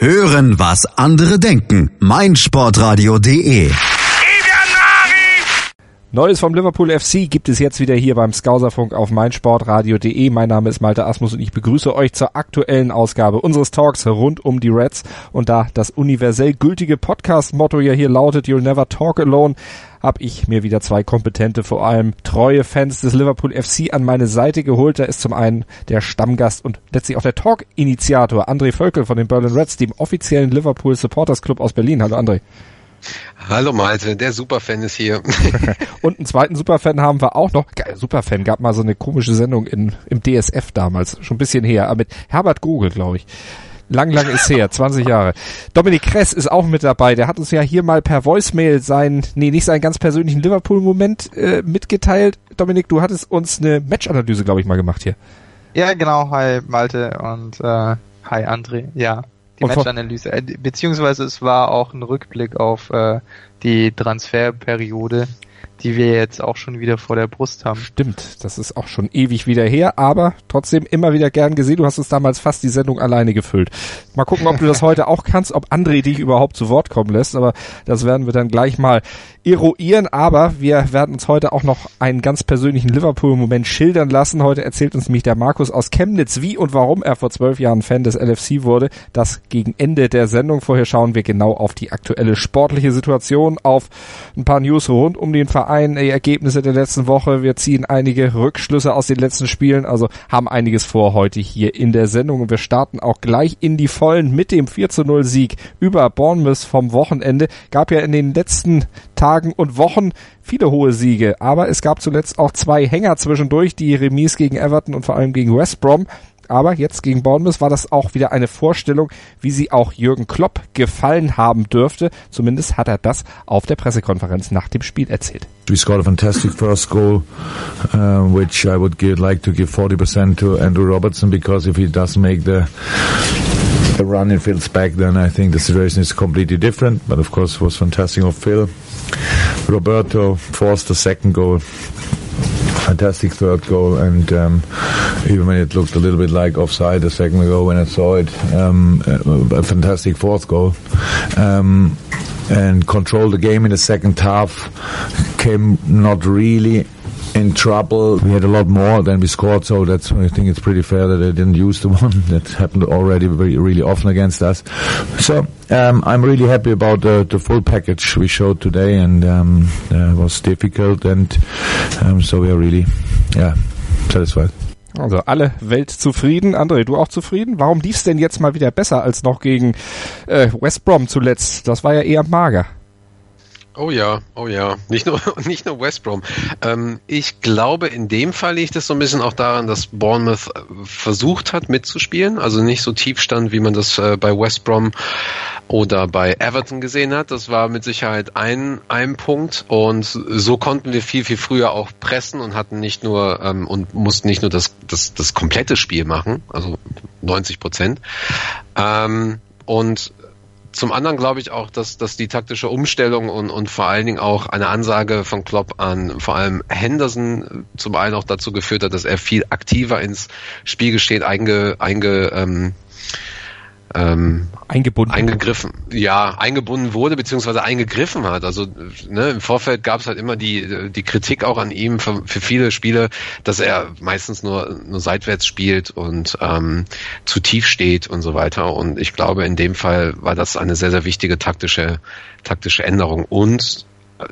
Hören, was andere denken. meinsportradio.de Neues vom Liverpool FC gibt es jetzt wieder hier beim Skauserfunk auf meinsportradio.de. Mein Name ist Malte Asmus und ich begrüße euch zur aktuellen Ausgabe unseres Talks rund um die Reds. Und da das universell gültige Podcast-Motto ja hier lautet, You'll never talk alone, habe ich mir wieder zwei kompetente, vor allem treue Fans des Liverpool FC an meine Seite geholt. Da ist zum einen der Stammgast und letztlich auch der Talk-Initiator André Völkel von den Berlin Reds, dem offiziellen Liverpool Supporters Club aus Berlin. Hallo André. Hallo Malte, der Superfan ist hier. und einen zweiten Superfan haben wir auch noch. Geil, Superfan gab mal so eine komische Sendung in, im DSF damals, schon ein bisschen her, aber mit Herbert Gogel, glaube ich. Lang, lang ist her, 20 Jahre. Dominik Kress ist auch mit dabei. Der hat uns ja hier mal per Voicemail seinen, nee, nicht seinen ganz persönlichen Liverpool-Moment äh, mitgeteilt. Dominik, du hattest uns eine Match-Analyse, glaube ich, mal gemacht hier. Ja, genau. Hi Malte und äh, hi André. Ja, die Match-Analyse. Äh, beziehungsweise es war auch ein Rückblick auf äh, die Transferperiode, die wir jetzt auch schon wieder vor der Brust haben. Stimmt, das ist auch schon ewig wieder her, aber trotzdem immer wieder gern gesehen. Du hast uns damals fast die Sendung alleine gefüllt. Mal gucken, ob du das heute auch kannst, ob André dich überhaupt zu Wort kommen lässt, aber das werden wir dann gleich mal eruieren. Aber wir werden uns heute auch noch einen ganz persönlichen Liverpool-Moment schildern lassen. Heute erzählt uns nämlich der Markus aus Chemnitz, wie und warum er vor zwölf Jahren Fan des LFC wurde. Das gegen Ende der Sendung. Vorher schauen wir genau auf die aktuelle sportliche Situation, auf ein paar News rund um den Verein, die Ergebnisse der letzten Woche. Wir ziehen einige Rückschlüsse aus den letzten Spielen, also haben einiges vor heute hier in der Sendung. Und wir starten auch gleich in die Vollen mit dem 4 zu 0 Sieg über Bournemouth vom Wochenende. Gab ja in den letzten Tagen und Wochen viele hohe Siege, aber es gab zuletzt auch zwei Hänger zwischendurch, die Remis gegen Everton und vor allem gegen West Brom. Aber jetzt gegen Bournemouth war das auch wieder eine Vorstellung, wie sie auch Jürgen Klopp gefallen haben dürfte. Zumindest hat er das auf der Pressekonferenz nach dem Spiel erzählt. We scored a fantastic first goal, uh, which I would give, like to give 40% to Andrew Robertson because if he does make the the run in Phil's back, then I think the situation is completely different. But of course, it was fantastic of Phil. Roberto forced the second goal fantastic third goal, and um, even when it looked a little bit like offside a second ago when I saw it, um, a fantastic fourth goal. Um, and controlled the game in the second half. Came not really in trouble. We had a lot more than we scored, so that's I think it's pretty fair that they didn't use the one that happened already very, really often against us. So um, I'm really happy about the, the, full package we showed today, and um, uh, was difficult, and um, so we are really yeah satisfied. Also alle Welt zufrieden. André, du auch zufrieden? Warum lief's denn jetzt mal wieder besser als noch gegen äh, West Brom zuletzt? Das war ja eher mager. Oh ja, oh ja. Nicht nur, nicht nur West Brom. Ähm, ich glaube, in dem Fall liegt es so ein bisschen auch daran, dass Bournemouth äh, versucht hat mitzuspielen, also nicht so tief stand, wie man das äh, bei West Brom oder bei Everton gesehen hat. Das war mit Sicherheit ein, ein Punkt und so konnten wir viel, viel früher auch pressen und hatten nicht nur ähm, und mussten nicht nur das, das, das komplette Spiel machen, also 90 Prozent. Ähm, und zum anderen glaube ich auch, dass, dass die taktische Umstellung und, und vor allen Dingen auch eine Ansage von Klopp an vor allem Henderson zum einen auch dazu geführt hat, dass er viel aktiver ins Spielgeschehen einge, einge ähm, ähm, eingebunden eingegriffen. Ja eingebunden wurde beziehungsweise eingegriffen hat. Also ne, im Vorfeld gab es halt immer die die Kritik auch an ihm für, für viele Spiele dass er meistens nur nur seitwärts spielt und ähm, zu tief steht und so weiter. Und ich glaube in dem Fall war das eine sehr sehr wichtige taktische taktische Änderung. Und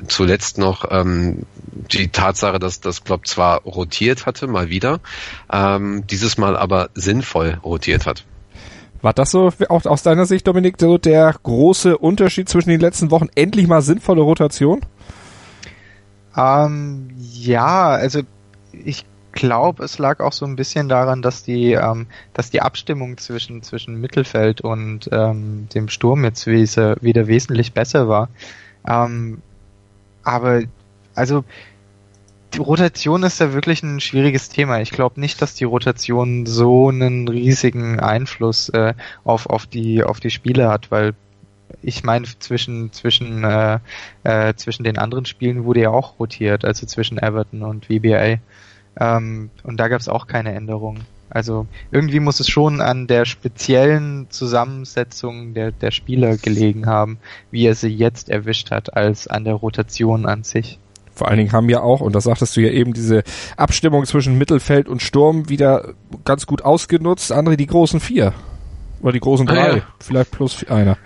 zuletzt noch ähm, die Tatsache, dass das Klopp zwar rotiert hatte, mal wieder, ähm, dieses Mal aber sinnvoll rotiert hat. War das so auch aus deiner Sicht, Dominik, so der große Unterschied zwischen den letzten Wochen? Endlich mal sinnvolle Rotation? Ähm, ja, also ich glaube, es lag auch so ein bisschen daran, dass die, ähm, dass die Abstimmung zwischen, zwischen Mittelfeld und ähm, dem Sturm jetzt wieder wesentlich besser war. Ähm, aber also die Rotation ist ja wirklich ein schwieriges Thema. Ich glaube nicht, dass die Rotation so einen riesigen Einfluss äh, auf, auf, die, auf die Spiele hat, weil ich meine, zwischen, zwischen, äh, äh, zwischen den anderen Spielen wurde ja auch rotiert, also zwischen Everton und VBA. Ähm, und da gab es auch keine Änderungen. Also irgendwie muss es schon an der speziellen Zusammensetzung der, der Spieler gelegen haben, wie er sie jetzt erwischt hat, als an der Rotation an sich. Vor allen Dingen haben ja auch, und das sagtest du ja eben, diese Abstimmung zwischen Mittelfeld und Sturm wieder ganz gut ausgenutzt. Andere die großen vier. Oder die großen drei. Ah, ja. Vielleicht plus einer.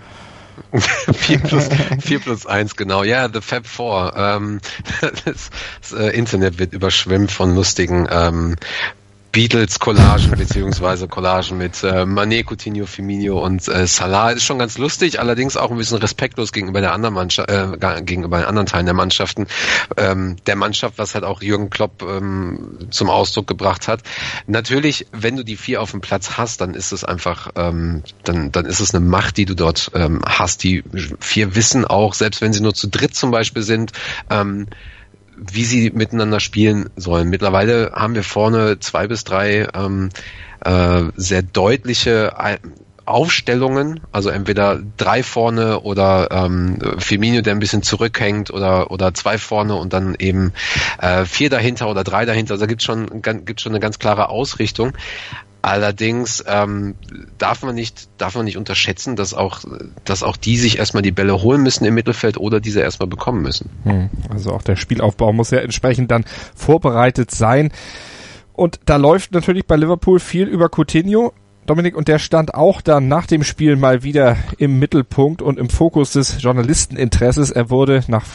4 plus, 4 plus 1, genau. Ja, The Fab Four. Ähm, das, das äh, Internet wird überschwemmt von lustigen ähm, Beatles-Collagen beziehungsweise Collagen mit äh, Mané, Coutinho, Firmino und äh, Salah ist schon ganz lustig, allerdings auch ein bisschen respektlos gegenüber der anderen Mannschaft, äh, gegenüber den anderen Teilen der Mannschaften, ähm, der Mannschaft, was halt auch Jürgen Klopp ähm, zum Ausdruck gebracht hat. Natürlich, wenn du die vier auf dem Platz hast, dann ist es einfach, ähm, dann dann ist es eine Macht, die du dort ähm, hast. Die vier wissen auch, selbst wenn sie nur zu dritt zum Beispiel sind, ähm, wie sie miteinander spielen sollen. Mittlerweile haben wir vorne zwei bis drei ähm, äh, sehr deutliche Aufstellungen, also entweder drei vorne oder ähm, Firmino, der ein bisschen zurückhängt oder oder zwei vorne und dann eben äh, vier dahinter oder drei dahinter. Also da gibt schon gibt schon eine ganz klare Ausrichtung. Allerdings ähm, darf man nicht darf man nicht unterschätzen, dass auch dass auch die sich erstmal die Bälle holen müssen im Mittelfeld oder diese erstmal bekommen müssen. Hm, also auch der Spielaufbau muss ja entsprechend dann vorbereitet sein. Und da läuft natürlich bei Liverpool viel über Coutinho. Dominik, und der stand auch dann nach dem Spiel mal wieder im Mittelpunkt und im Fokus des Journalisteninteresses. Er wurde nach,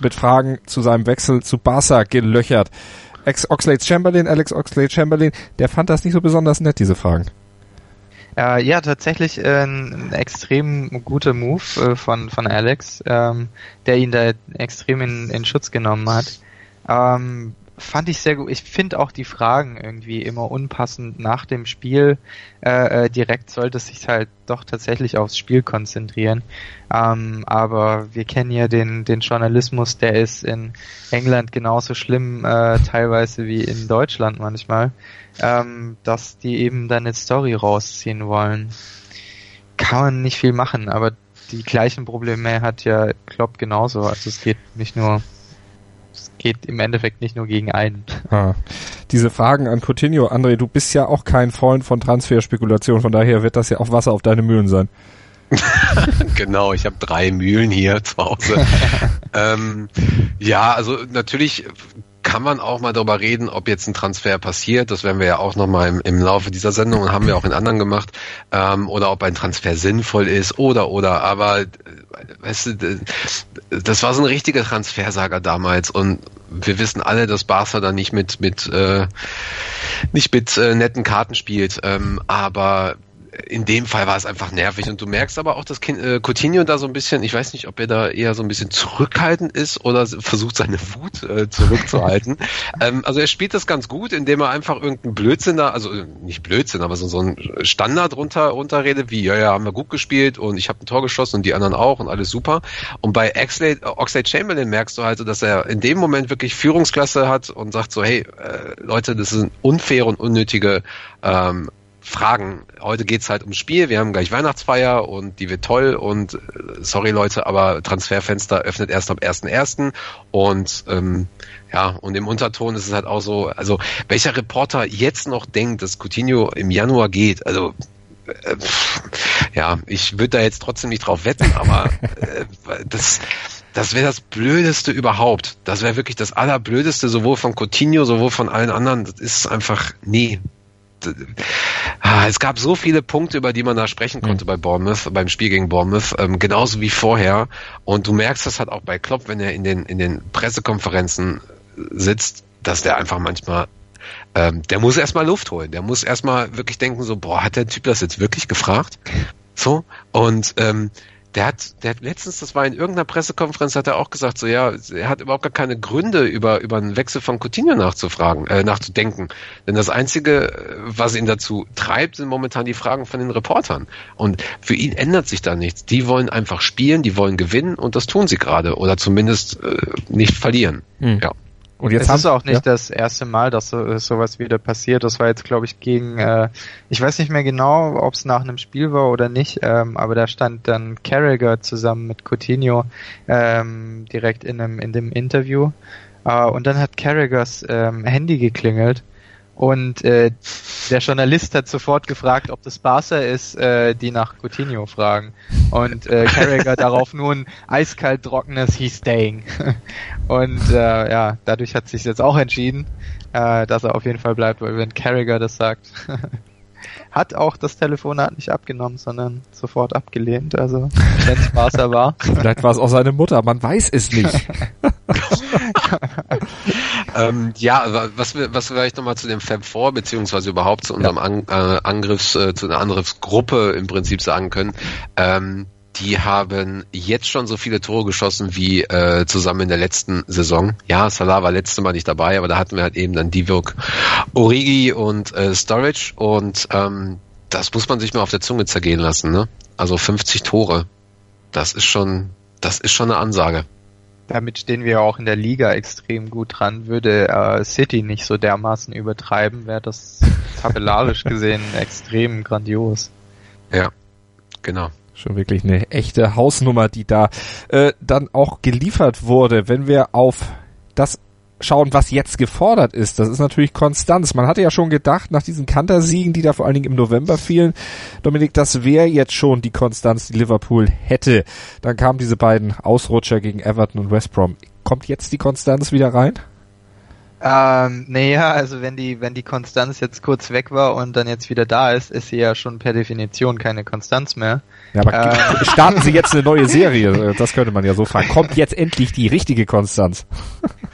mit Fragen zu seinem Wechsel zu Barca gelöchert. Ex Oxlade Chamberlain, Alex Oxlade Chamberlain, der fand das nicht so besonders nett, diese Fragen. Äh, ja, tatsächlich äh, ein extrem guter Move äh, von, von Alex, ähm, der ihn da extrem in, in Schutz genommen hat. Ähm, fand ich sehr gut. Ich finde auch die Fragen irgendwie immer unpassend nach dem Spiel. Äh, äh, direkt sollte sich halt doch tatsächlich aufs Spiel konzentrieren. Ähm, aber wir kennen ja den, den Journalismus, der ist in England genauso schlimm äh, teilweise wie in Deutschland manchmal, ähm, dass die eben dann eine Story rausziehen wollen. Kann man nicht viel machen, aber die gleichen Probleme hat ja Klopp genauso. Also es geht nicht nur es geht im Endeffekt nicht nur gegen einen. Ah. Diese Fragen an Coutinho, André, du bist ja auch kein Freund von Transferspekulation, von daher wird das ja auch Wasser auf deine Mühlen sein. genau, ich habe drei Mühlen hier zu Hause. ähm, ja, also natürlich kann man auch mal darüber reden, ob jetzt ein Transfer passiert. Das werden wir ja auch nochmal im, im Laufe dieser Sendung und haben wir auch in anderen gemacht. Ähm, oder ob ein Transfer sinnvoll ist oder oder. Aber äh, weißt du, das war so ein richtiger Transfersager damals und wir wissen alle, dass Barca da nicht mit mit äh, nicht mit äh, netten Karten spielt. Ähm, aber in dem Fall war es einfach nervig und du merkst aber auch, dass äh, Coutinho da so ein bisschen, ich weiß nicht, ob er da eher so ein bisschen zurückhaltend ist oder versucht seine Wut äh, zurückzuhalten. ähm, also er spielt das ganz gut, indem er einfach irgendeinen Blödsinn da, also äh, nicht Blödsinn, aber so, so ein Standard runter runterredet, wie ja, ja, haben wir gut gespielt und ich habe ein Tor geschossen und die anderen auch und alles super. Und bei Oxlade, Oxlade Chamberlain merkst du halt so, dass er in dem Moment wirklich Führungsklasse hat und sagt so, hey, äh, Leute, das sind unfaire und unnötige ähm, Fragen. Heute geht's halt ums Spiel. Wir haben gleich Weihnachtsfeier und die wird toll und äh, sorry Leute, aber Transferfenster öffnet erst am 1.1. Und ähm, ja, und im Unterton ist es halt auch so, also welcher Reporter jetzt noch denkt, dass Coutinho im Januar geht, also äh, ja, ich würde da jetzt trotzdem nicht drauf wetten, aber äh, das das wäre das Blödeste überhaupt. Das wäre wirklich das Allerblödeste, sowohl von Coutinho, sowohl von allen anderen. Das ist einfach, nee, es gab so viele Punkte, über die man da sprechen konnte mhm. bei Bournemouth, beim Spiel gegen Bournemouth, ähm, genauso wie vorher. Und du merkst das halt auch bei Klopp, wenn er in den, in den Pressekonferenzen sitzt, dass der einfach manchmal ähm, der muss erstmal Luft holen. Der muss erstmal wirklich denken, so, boah, hat der Typ das jetzt wirklich gefragt? So. Und ähm, der hat, der hat letztens, das war in irgendeiner Pressekonferenz, hat er auch gesagt, so ja, er hat überhaupt gar keine Gründe, über, über einen Wechsel von Coutinho nachzufragen, äh, nachzudenken. Denn das Einzige, äh, was ihn dazu treibt, sind momentan die Fragen von den Reportern. Und für ihn ändert sich da nichts. Die wollen einfach spielen, die wollen gewinnen und das tun sie gerade. Oder zumindest äh, nicht verlieren. Hm. Ja. Und jetzt es ist auch nicht ja? das erste Mal, dass so, sowas wieder passiert. Das war jetzt, glaube ich, gegen, äh, ich weiß nicht mehr genau, ob es nach einem Spiel war oder nicht, ähm, aber da stand dann Carragher zusammen mit Coutinho ähm, direkt in, einem, in dem Interview. Äh, und dann hat Carragers ähm, Handy geklingelt Und äh, der Journalist hat sofort gefragt, ob das Barca ist, äh, die nach Coutinho fragen. Und äh, Carragher darauf nur ein eiskalt trockenes He's staying. Und äh, ja, dadurch hat sich jetzt auch entschieden, äh, dass er auf jeden Fall bleibt, weil wenn Carragher das sagt, hat auch das Telefonat nicht abgenommen, sondern sofort abgelehnt. Also wenn es Barca war. Vielleicht war es auch seine Mutter, man weiß es nicht. ähm, ja, was wir, was vielleicht nochmal zu dem Fab 4, beziehungsweise überhaupt zu unserem An äh, Angriffs, äh, zu einer Angriffsgruppe im Prinzip sagen können. Ähm, die haben jetzt schon so viele Tore geschossen wie äh, zusammen in der letzten Saison. Ja, Salah war letzte Mal nicht dabei, aber da hatten wir halt eben dann Divok, Origi und äh, Storage und ähm, das muss man sich mal auf der Zunge zergehen lassen. Ne? Also 50 Tore, das ist schon, das ist schon eine Ansage. Damit stehen wir auch in der Liga extrem gut dran. Würde äh, City nicht so dermaßen übertreiben, wäre das tabellarisch gesehen extrem grandios. Ja, genau. Schon wirklich eine echte Hausnummer, die da äh, dann auch geliefert wurde. Wenn wir auf das schauen, was jetzt gefordert ist, das ist natürlich Konstanz. Man hatte ja schon gedacht, nach diesen Kantersiegen, die da vor allen Dingen im November fielen, Dominik, das wäre jetzt schon die Konstanz, die Liverpool hätte. Dann kamen diese beiden Ausrutscher gegen Everton und West Brom. Kommt jetzt die Konstanz wieder rein? Ähm, naja, also wenn die, wenn die Konstanz jetzt kurz weg war und dann jetzt wieder da ist, ist sie ja schon per Definition keine Konstanz mehr. Ja, aber ähm. starten Sie jetzt eine neue Serie? Das könnte man ja so fragen. Kommt jetzt endlich die richtige Konstanz?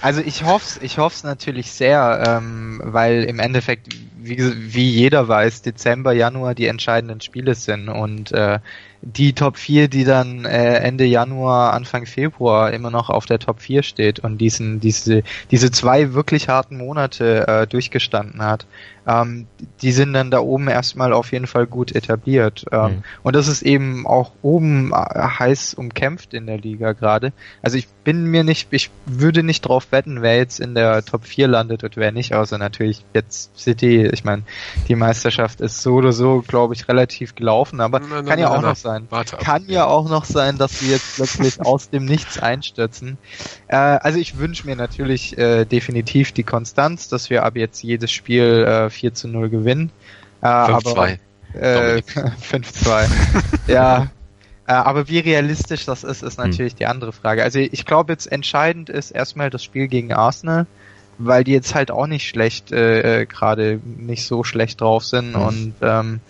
Also ich hoffe ich hoff's natürlich sehr, ähm, weil im Endeffekt, wie, wie jeder weiß, Dezember, Januar die entscheidenden Spiele sind und äh, die Top 4, die dann äh, Ende Januar, Anfang Februar immer noch auf der Top 4 steht und diesen, diese, diese zwei wirklich harten Monate äh, durchgestanden hat, ähm, die sind dann da oben erstmal auf jeden Fall gut etabliert. Ähm, mhm. Und das ist eben auch oben äh, heiß umkämpft in der Liga gerade. Also ich bin mir nicht, ich würde nicht drauf wetten, wer jetzt in der Top 4 landet und wer nicht, außer natürlich jetzt City. Ich meine, die Meisterschaft ist so oder so, glaube ich, relativ gelaufen, aber na, na, kann ja na, auch noch sein. Warte kann ja auch noch sein, dass sie jetzt plötzlich aus dem Nichts einstürzen. Äh, also ich wünsche mir natürlich äh, definitiv die Konstanz, dass wir ab jetzt jedes Spiel äh, 4 zu 0 gewinnen. Äh, 5-2. Äh, 5-2. ja. Äh, aber wie realistisch das ist, ist natürlich hm. die andere Frage. Also ich glaube jetzt entscheidend ist erstmal das Spiel gegen Arsenal, weil die jetzt halt auch nicht schlecht, äh, äh gerade nicht so schlecht drauf sind hm. und ähm,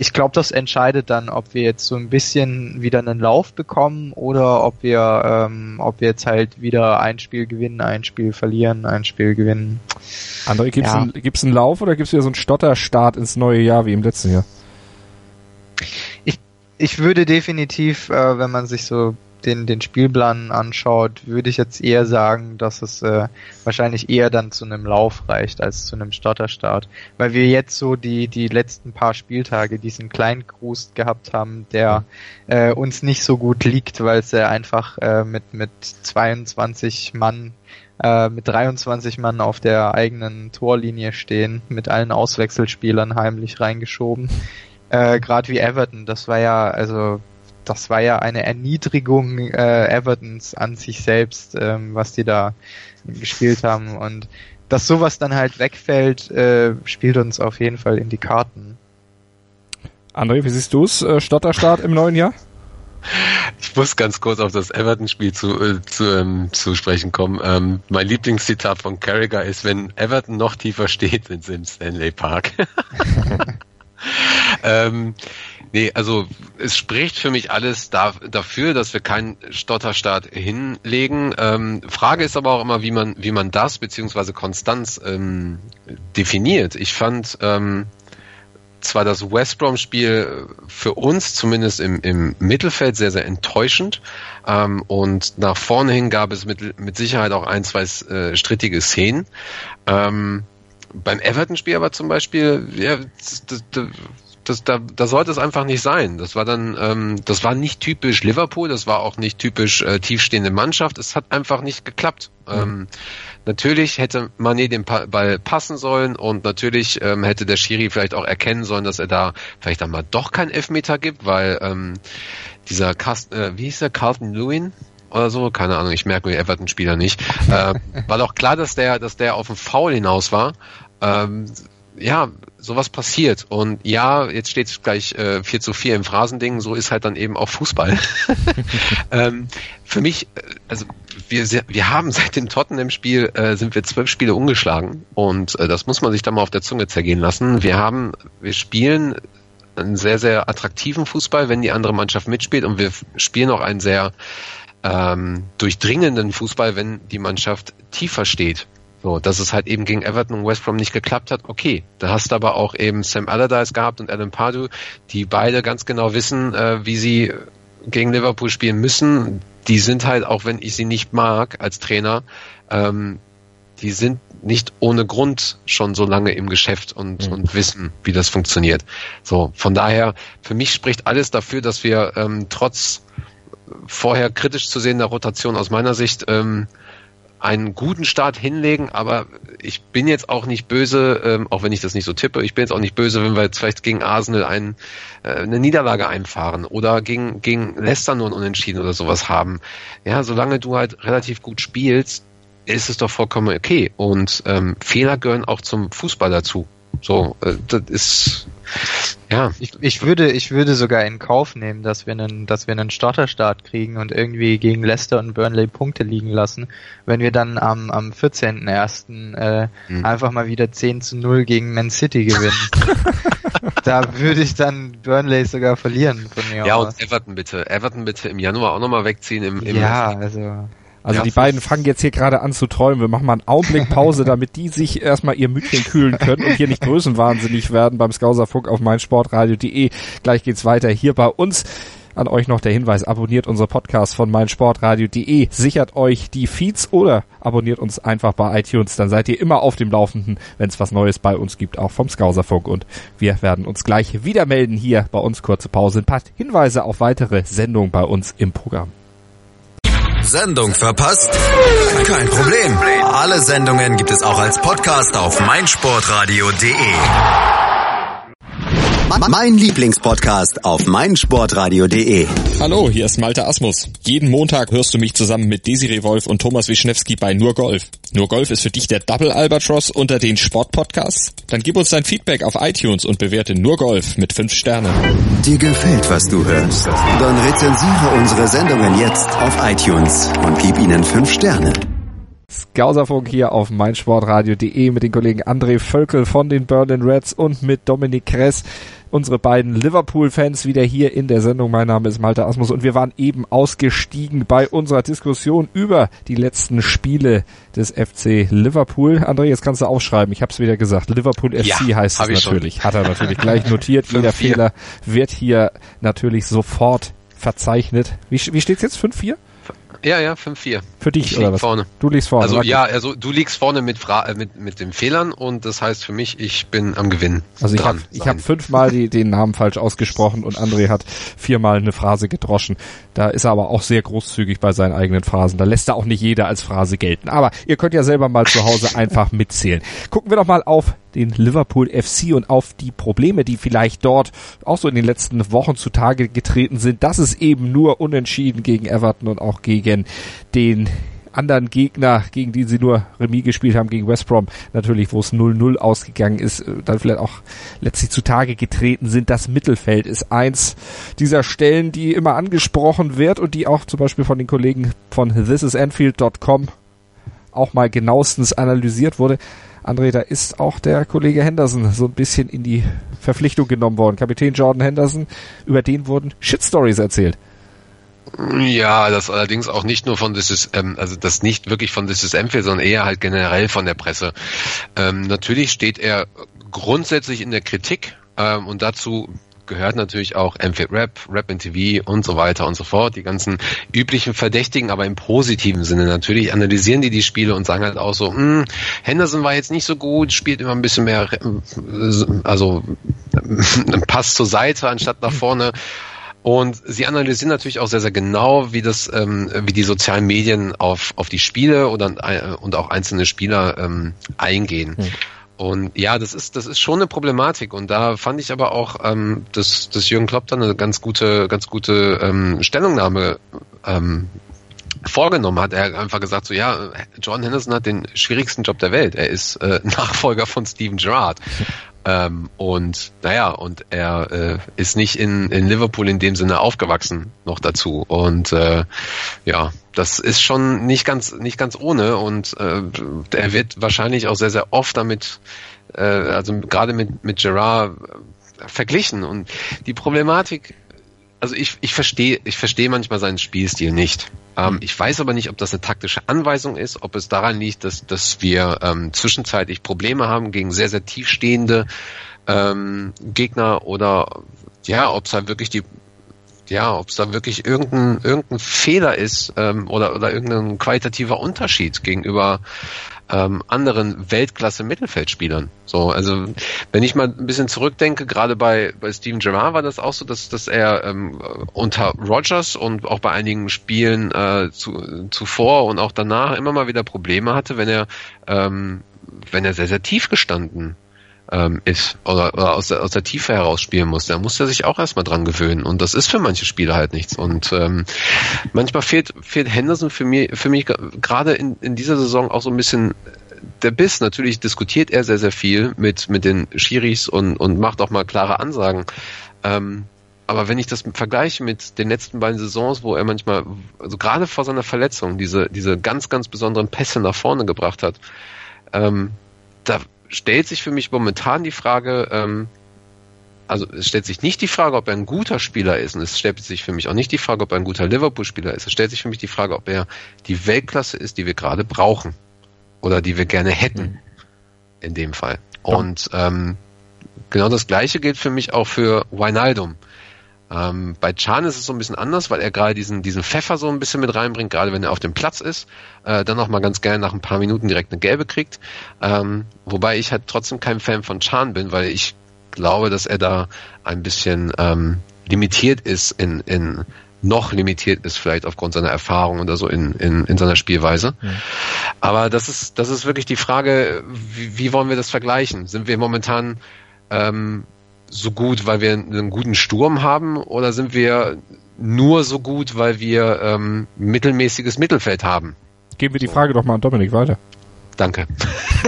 ich glaube, das entscheidet dann, ob wir jetzt so ein bisschen wieder einen Lauf bekommen oder ob wir, ähm, ob wir jetzt halt wieder ein Spiel gewinnen, ein Spiel verlieren, ein Spiel gewinnen. André, gibt's, ja. einen, gibt's einen Lauf oder gibt's wieder so einen Stotterstart ins neue Jahr wie im letzten Jahr? Ich, ich würde definitiv, äh, wenn man sich so den, den Spielplan anschaut, würde ich jetzt eher sagen, dass es äh, wahrscheinlich eher dann zu einem Lauf reicht als zu einem Stotterstart. Weil wir jetzt so die, die letzten paar Spieltage diesen kleinen Gruß gehabt haben, der äh, uns nicht so gut liegt, weil es ja einfach äh, mit, mit 22 Mann äh, mit 23 Mann auf der eigenen Torlinie stehen, mit allen Auswechselspielern heimlich reingeschoben. Äh, Gerade wie Everton, das war ja, also das war ja eine Erniedrigung äh, Evertons an sich selbst, ähm, was die da gespielt haben. Und dass sowas dann halt wegfällt, äh, spielt uns auf jeden Fall in die Karten. André, wie siehst du es? Äh, Stotterstart im neuen Jahr? Ich muss ganz kurz auf das Everton-Spiel zu, äh, zu, ähm, zu sprechen kommen. Ähm, mein Lieblingszitat von Carragher ist, wenn Everton noch tiefer steht, sind sie im Stanley Park. ähm, Nee, also es spricht für mich alles da, dafür, dass wir keinen Stotterstart hinlegen. Ähm, Frage ist aber auch immer, wie man, wie man das beziehungsweise Konstanz ähm, definiert. Ich fand ähm, zwar das West Brom-Spiel für uns zumindest im, im Mittelfeld sehr, sehr enttäuschend. Ähm, und nach vorne hin gab es mit, mit Sicherheit auch ein, zwei äh, strittige Szenen. Ähm, beim Everton-Spiel aber zum Beispiel, ja, das, da, da sollte es einfach nicht sein. Das war dann, ähm, das war nicht typisch Liverpool, das war auch nicht typisch äh, tiefstehende Mannschaft. Es hat einfach nicht geklappt. Mhm. Ähm, natürlich hätte Mané den pa Ball passen sollen und natürlich ähm, hätte der Schiri vielleicht auch erkennen sollen, dass er da vielleicht dann mal doch kein Elfmeter gibt, weil ähm, dieser Cast, äh, wie hieß der Carlton Lewin? oder so, keine Ahnung, ich merke mir Everton-Spieler nicht. Äh, war doch klar, dass der, dass der auf den Foul hinaus war. ähm, ja, sowas passiert. Und ja, jetzt steht es gleich äh, 4 zu 4 im Phrasending, so ist halt dann eben auch Fußball. ähm, für mich, äh, also wir, wir haben seit dem Tottenham-Spiel äh, sind wir zwölf Spiele ungeschlagen und äh, das muss man sich da mal auf der Zunge zergehen lassen. Wir haben, wir spielen einen sehr, sehr attraktiven Fußball, wenn die andere Mannschaft mitspielt und wir spielen auch einen sehr ähm, durchdringenden Fußball, wenn die Mannschaft tiefer steht. So, dass es halt eben gegen Everton und West Brom nicht geklappt hat, okay. Da hast du aber auch eben Sam Allardyce gehabt und Alan Pardew, die beide ganz genau wissen, äh, wie sie gegen Liverpool spielen müssen. Die sind halt, auch wenn ich sie nicht mag als Trainer, ähm, die sind nicht ohne Grund schon so lange im Geschäft und, mhm. und wissen, wie das funktioniert. So, von daher, für mich spricht alles dafür, dass wir ähm, trotz vorher kritisch zu sehender Rotation aus meiner Sicht ähm, einen guten Start hinlegen, aber ich bin jetzt auch nicht böse, ähm, auch wenn ich das nicht so tippe, ich bin jetzt auch nicht böse, wenn wir jetzt vielleicht gegen Arsenal ein, äh, eine Niederlage einfahren oder gegen, gegen Leicester nur ein Unentschieden oder sowas haben. Ja, solange du halt relativ gut spielst, ist es doch vollkommen okay. Und ähm, Fehler gehören auch zum Fußball dazu. So, äh, das ist ja. Ich, ich würde, ich würde sogar in Kauf nehmen, dass wir einen, dass wir einen Stotterstart kriegen und irgendwie gegen Leicester und Burnley Punkte liegen lassen, wenn wir dann am, am 14.01. Äh, mhm. einfach mal wieder 10 zu 0 gegen Man City gewinnen. da würde ich dann Burnley sogar verlieren von mir Ja, aus. und Everton bitte. Everton bitte im Januar auch nochmal wegziehen im, im Ja, also. Also ja, die beiden fangen jetzt hier gerade an zu träumen. Wir machen mal einen Augenblick Pause, damit die sich erstmal ihr Mütchen kühlen können und hier nicht größenwahnsinnig werden beim Skauserfunk auf meinsportradio.de. Gleich geht's weiter hier bei uns. An euch noch der Hinweis, abonniert unsere Podcast von meinsportradio.de, sichert euch die Feeds oder abonniert uns einfach bei iTunes, dann seid ihr immer auf dem Laufenden, wenn es was Neues bei uns gibt, auch vom Skauserfunk. Und wir werden uns gleich wieder melden hier bei uns. Kurze Pause, ein paar Hinweise auf weitere Sendungen bei uns im Programm. Sendung verpasst? Kein Problem. Alle Sendungen gibt es auch als Podcast auf meinsportradio.de. Mein Lieblingspodcast auf meinsportradio.de. Hallo, hier ist Malte Asmus. Jeden Montag hörst du mich zusammen mit Desiree Wolf und Thomas Wischnewski bei Nur Golf. Nur Golf ist für dich der Double Albatross unter den Sportpodcasts? Dann gib uns dein Feedback auf iTunes und bewerte Nur Golf mit 5 Sternen. Dir gefällt, was du hörst? Dann rezensiere unsere Sendungen jetzt auf iTunes und gib ihnen 5 Sterne. Skauserfunk hier auf meinsportradio.de mit den Kollegen André Völkel von den Berlin Reds und mit Dominik Kress unsere beiden Liverpool-Fans wieder hier in der Sendung. Mein Name ist Malte Asmus und wir waren eben ausgestiegen bei unserer Diskussion über die letzten Spiele des FC Liverpool. André, jetzt kannst du aufschreiben. Ich habe es wieder gesagt. Liverpool FC ja, heißt es natürlich. Schon. Hat er natürlich gleich notiert. Jeder Fehler wird hier natürlich sofort verzeichnet. Wie, wie steht's jetzt? 5-4? Ja, ja, 5-4. Für dich, ich oder was? vorne. Du liegst vorne. Also, okay. ja, also du liegst vorne mit, Fra äh, mit, mit den Fehlern und das heißt für mich, ich bin am Gewinn. Also ich habe ich hab fünfmal die, den Namen falsch ausgesprochen und André hat viermal eine Phrase gedroschen. Da ist er aber auch sehr großzügig bei seinen eigenen Phrasen. Da lässt er auch nicht jeder als Phrase gelten. Aber ihr könnt ja selber mal zu Hause einfach mitzählen. Gucken wir doch mal auf den Liverpool FC und auf die Probleme, die vielleicht dort auch so in den letzten Wochen zutage getreten sind, dass es eben nur unentschieden gegen Everton und auch gegen den anderen Gegner, gegen die sie nur Remis gespielt haben, gegen West Brom, natürlich, wo es 0-0 ausgegangen ist, äh, dann vielleicht auch letztlich zutage getreten sind. Das Mittelfeld ist eins dieser Stellen, die immer angesprochen wird und die auch zum Beispiel von den Kollegen von thisisanfield.com auch mal genauestens analysiert wurde. André, da ist auch der Kollege Henderson so ein bisschen in die Verpflichtung genommen worden. Kapitän Jordan Henderson, über den wurden Shitstories erzählt. Ja, das allerdings auch nicht nur von This is, ähm, also das nicht wirklich von This is Enfield, sondern eher halt generell von der Presse. Ähm, natürlich steht er grundsätzlich in der Kritik ähm, und dazu gehört natürlich auch MFit Rap, Rap in TV und so weiter und so fort. Die ganzen üblichen Verdächtigen, aber im positiven Sinne natürlich analysieren die die Spiele und sagen halt auch so, hm, Henderson war jetzt nicht so gut, spielt immer ein bisschen mehr, also Pass zur Seite anstatt nach vorne. Und sie analysieren natürlich auch sehr, sehr genau, wie das, ähm, wie die sozialen Medien auf, auf die Spiele oder, äh, und auch einzelne Spieler ähm, eingehen. Hm. Und ja, das ist, das ist schon eine Problematik. Und da fand ich aber auch, ähm, dass, dass Jürgen Klopp dann eine ganz gute, ganz gute ähm, Stellungnahme ähm, vorgenommen hat. Er hat einfach gesagt, so ja, John Henderson hat den schwierigsten Job der Welt. Er ist äh, Nachfolger von Steven Gerrard. Ähm, und naja, und er äh, ist nicht in, in Liverpool in dem Sinne aufgewachsen noch dazu. Und äh, ja, das ist schon nicht ganz nicht ganz ohne. Und äh, er wird wahrscheinlich auch sehr sehr oft damit, äh, also gerade mit mit Gerard äh, verglichen. Und die Problematik also ich, ich verstehe ich verstehe manchmal seinen Spielstil nicht. Ähm, ich weiß aber nicht, ob das eine taktische Anweisung ist, ob es daran liegt, dass, dass wir ähm, zwischenzeitlich Probleme haben gegen sehr, sehr tiefstehende ähm, Gegner oder ja, ob es halt wirklich die ja, ob es da wirklich irgendein, irgendein Fehler ist ähm, oder, oder irgendein qualitativer Unterschied gegenüber ähm, anderen Weltklasse-Mittelfeldspielern. So, also wenn ich mal ein bisschen zurückdenke, gerade bei, bei Steven Gerrard war das auch so, dass, dass er ähm, unter Rogers und auch bei einigen Spielen äh, zu, zuvor und auch danach immer mal wieder Probleme hatte, wenn er ähm, wenn er sehr, sehr tief gestanden ähm, ist oder, oder aus, der, aus der Tiefe heraus spielen muss, da muss er sich auch erstmal dran gewöhnen. Und das ist für manche Spieler halt nichts. Und ähm, manchmal fehlt, fehlt Henderson für mich, für mich gerade in, in dieser Saison auch so ein bisschen der Biss. Natürlich diskutiert er sehr, sehr viel mit, mit den Schiris und, und macht auch mal klare Ansagen. Ähm, aber wenn ich das vergleiche mit den letzten beiden Saisons, wo er manchmal, also gerade vor seiner Verletzung, diese, diese ganz, ganz besonderen Pässe nach vorne gebracht hat, ähm, da stellt sich für mich momentan die Frage, ähm, also es stellt sich nicht die Frage, ob er ein guter Spieler ist, und es stellt sich für mich auch nicht die Frage, ob er ein guter Liverpool-Spieler ist. Es stellt sich für mich die Frage, ob er die Weltklasse ist, die wir gerade brauchen oder die wir gerne hätten in dem Fall. Und ähm, genau das Gleiche gilt für mich auch für Wijnaldum. Ähm, bei Chan ist es so ein bisschen anders, weil er gerade diesen, diesen Pfeffer so ein bisschen mit reinbringt, gerade wenn er auf dem Platz ist, äh, dann auch mal ganz gerne nach ein paar Minuten direkt eine gelbe kriegt. Ähm, wobei ich halt trotzdem kein Fan von Chan bin, weil ich glaube, dass er da ein bisschen ähm, limitiert ist in, in noch limitiert ist vielleicht aufgrund seiner Erfahrung oder so in, in, in seiner Spielweise. Mhm. Aber das ist, das ist wirklich die Frage, wie, wie wollen wir das vergleichen? Sind wir momentan ähm, so gut, weil wir einen guten Sturm haben oder sind wir nur so gut, weil wir ähm, mittelmäßiges Mittelfeld haben? Geben wir die Frage doch mal an Dominik weiter. Danke.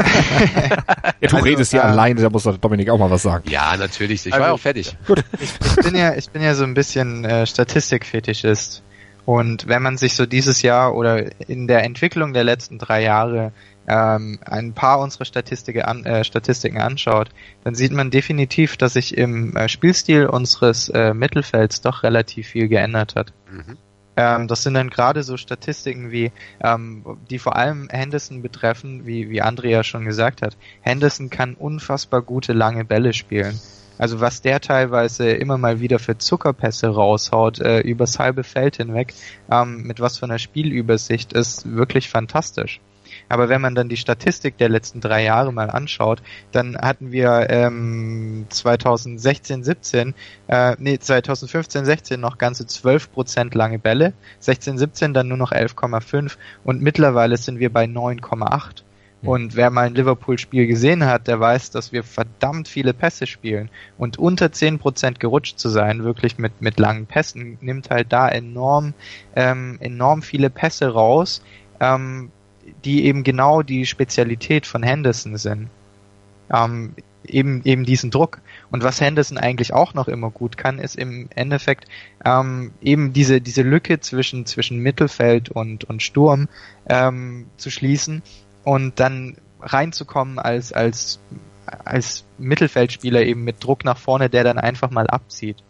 ja, du also, redest ja äh, alleine, da muss Dominik auch mal was sagen. Ja, natürlich. Ich also, war auch fertig. Gut. Ich, ich, bin ja, ich bin ja so ein bisschen äh, Statistikfetischist. Und wenn man sich so dieses Jahr oder in der Entwicklung der letzten drei Jahre ähm, ein paar unserer Statistike an, äh, Statistiken anschaut, dann sieht man definitiv, dass sich im äh, Spielstil unseres äh, Mittelfelds doch relativ viel geändert hat. Mhm. Ähm, das sind dann gerade so Statistiken wie, ähm, die vor allem Henderson betreffen, wie, wie Andrea schon gesagt hat. Henderson kann unfassbar gute lange Bälle spielen. Also was der teilweise immer mal wieder für Zuckerpässe raushaut, äh, übers halbe Feld hinweg, ähm, mit was für einer Spielübersicht, ist wirklich fantastisch. Aber wenn man dann die Statistik der letzten drei Jahre mal anschaut, dann hatten wir ähm, 2016, 17, äh, nee, 2015, 16 noch ganze 12 Prozent lange Bälle, 16, 17 dann nur noch 11,5 und mittlerweile sind wir bei 9,8. Hm. Und wer mal ein Liverpool-Spiel gesehen hat, der weiß, dass wir verdammt viele Pässe spielen. Und unter 10% gerutscht zu sein, wirklich mit, mit langen Pässen, nimmt halt da enorm, ähm, enorm viele Pässe raus, ähm, die eben genau die Spezialität von Henderson sind. Ähm, eben, eben diesen Druck. Und was Henderson eigentlich auch noch immer gut kann, ist im Endeffekt ähm, eben diese, diese Lücke zwischen, zwischen Mittelfeld und, und Sturm ähm, zu schließen und dann reinzukommen als, als, als Mittelfeldspieler eben mit Druck nach vorne, der dann einfach mal abzieht.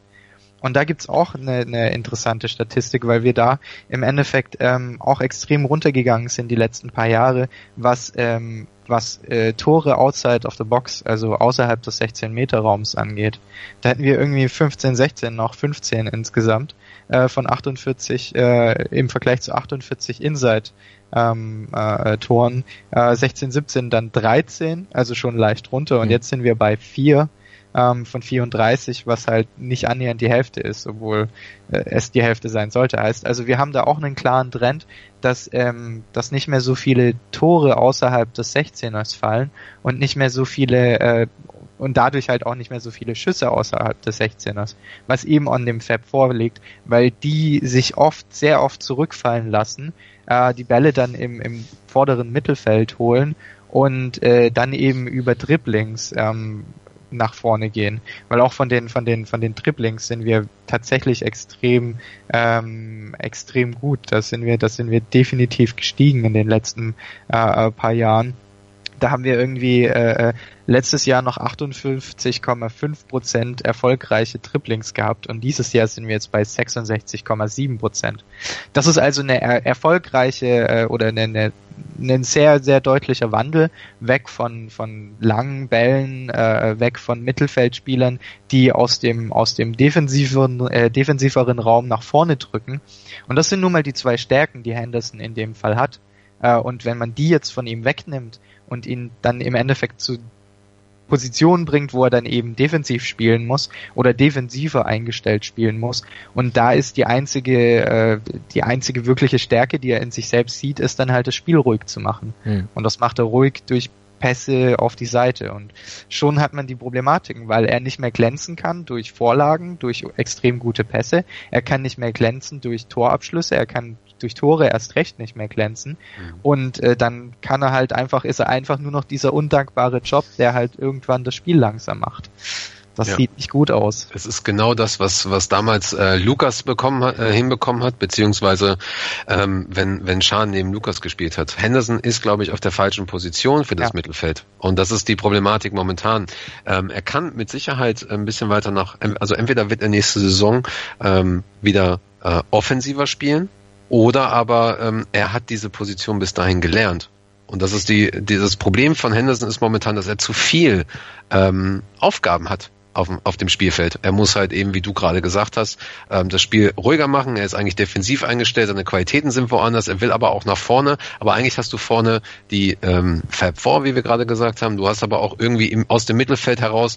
Und da gibt's auch eine, eine interessante Statistik, weil wir da im Endeffekt ähm, auch extrem runtergegangen sind die letzten paar Jahre, was ähm, was äh, Tore outside of the box, also außerhalb des 16-Meter-Raums angeht. Da hätten wir irgendwie 15, 16, noch 15 insgesamt äh, von 48 äh, im Vergleich zu 48 Inside ähm, äh, Toren. Äh, 16, 17 dann 13, also schon leicht runter und mhm. jetzt sind wir bei 4 ähm, von 34, was halt nicht annähernd die Hälfte ist, obwohl äh, es die Hälfte sein sollte. Heißt, also wir haben da auch einen klaren Trend, dass, ähm, dass nicht mehr so viele Tore außerhalb des 16ers fallen und nicht mehr so viele äh, und dadurch halt auch nicht mehr so viele Schüsse außerhalb des 16ers, was eben an dem Fab vorliegt, weil die sich oft, sehr oft zurückfallen lassen, äh, die Bälle dann im, im vorderen Mittelfeld holen und äh, dann eben über Dribblings ähm, nach vorne gehen, weil auch von den von den von den Dribblings sind wir tatsächlich extrem ähm, extrem gut. Das sind wir das sind wir definitiv gestiegen in den letzten äh, paar Jahren da haben wir irgendwie äh, äh letztes Jahr noch 58,5 Prozent erfolgreiche Triplings gehabt und dieses Jahr sind wir jetzt bei 66,7 Prozent. Das ist also eine er erfolgreiche äh, oder eine, eine, ein sehr, sehr deutlicher Wandel weg von, von langen Bällen, äh, weg von Mittelfeldspielern, die aus dem, aus dem defensiveren, äh, defensiveren Raum nach vorne drücken. Und das sind nun mal die zwei Stärken, die Henderson in dem Fall hat. Äh, und wenn man die jetzt von ihm wegnimmt, und ihn dann im Endeffekt zu Positionen bringt, wo er dann eben defensiv spielen muss oder defensiver eingestellt spielen muss. Und da ist die einzige, äh, die einzige wirkliche Stärke, die er in sich selbst sieht, ist dann halt das Spiel ruhig zu machen. Hm. Und das macht er ruhig durch Pässe auf die Seite. Und schon hat man die Problematiken, weil er nicht mehr glänzen kann durch Vorlagen, durch extrem gute Pässe. Er kann nicht mehr glänzen durch Torabschlüsse. Er kann durch Tore erst recht nicht mehr glänzen. Mhm. Und äh, dann kann er halt einfach, ist er einfach nur noch dieser undankbare Job, der halt irgendwann das Spiel langsam macht. Das ja. sieht nicht gut aus. Es ist genau das, was, was damals äh, Lukas bekommen hat, äh, hinbekommen hat, beziehungsweise ähm, wenn, wenn Schan neben Lukas gespielt hat. Henderson ist, glaube ich, auf der falschen Position für das ja. Mittelfeld. Und das ist die Problematik momentan. Ähm, er kann mit Sicherheit ein bisschen weiter nach, also entweder wird er nächste Saison ähm, wieder äh, offensiver spielen, oder aber ähm, er hat diese Position bis dahin gelernt. Und das ist die, dieses Problem von Henderson ist momentan, dass er zu viel ähm, Aufgaben hat auf, auf dem Spielfeld. Er muss halt eben, wie du gerade gesagt hast, ähm, das Spiel ruhiger machen. Er ist eigentlich defensiv eingestellt, seine Qualitäten sind woanders. Er will aber auch nach vorne. Aber eigentlich hast du vorne die ähm, Fab 4, wie wir gerade gesagt haben. Du hast aber auch irgendwie im, aus dem Mittelfeld heraus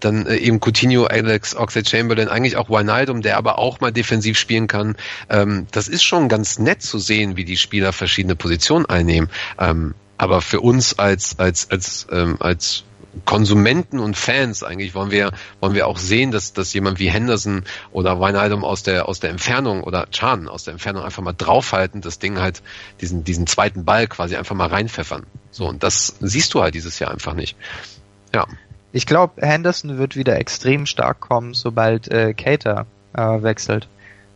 dann äh, eben Coutinho, Alex, Oxlade-Chamberlain, eigentlich auch Wijnaldum, der aber auch mal defensiv spielen kann. Ähm, das ist schon ganz nett zu sehen, wie die Spieler verschiedene Positionen einnehmen. Ähm, aber für uns als als als ähm, als Konsumenten und Fans eigentlich wollen wir wollen wir auch sehen, dass dass jemand wie Henderson oder Wijnaldum aus der aus der Entfernung oder Chan aus der Entfernung einfach mal draufhalten, das Ding halt diesen diesen zweiten Ball quasi einfach mal reinpfeffern. So und das siehst du halt dieses Jahr einfach nicht. Ja. Ich glaube, Henderson wird wieder extrem stark kommen, sobald äh, Cater äh, wechselt.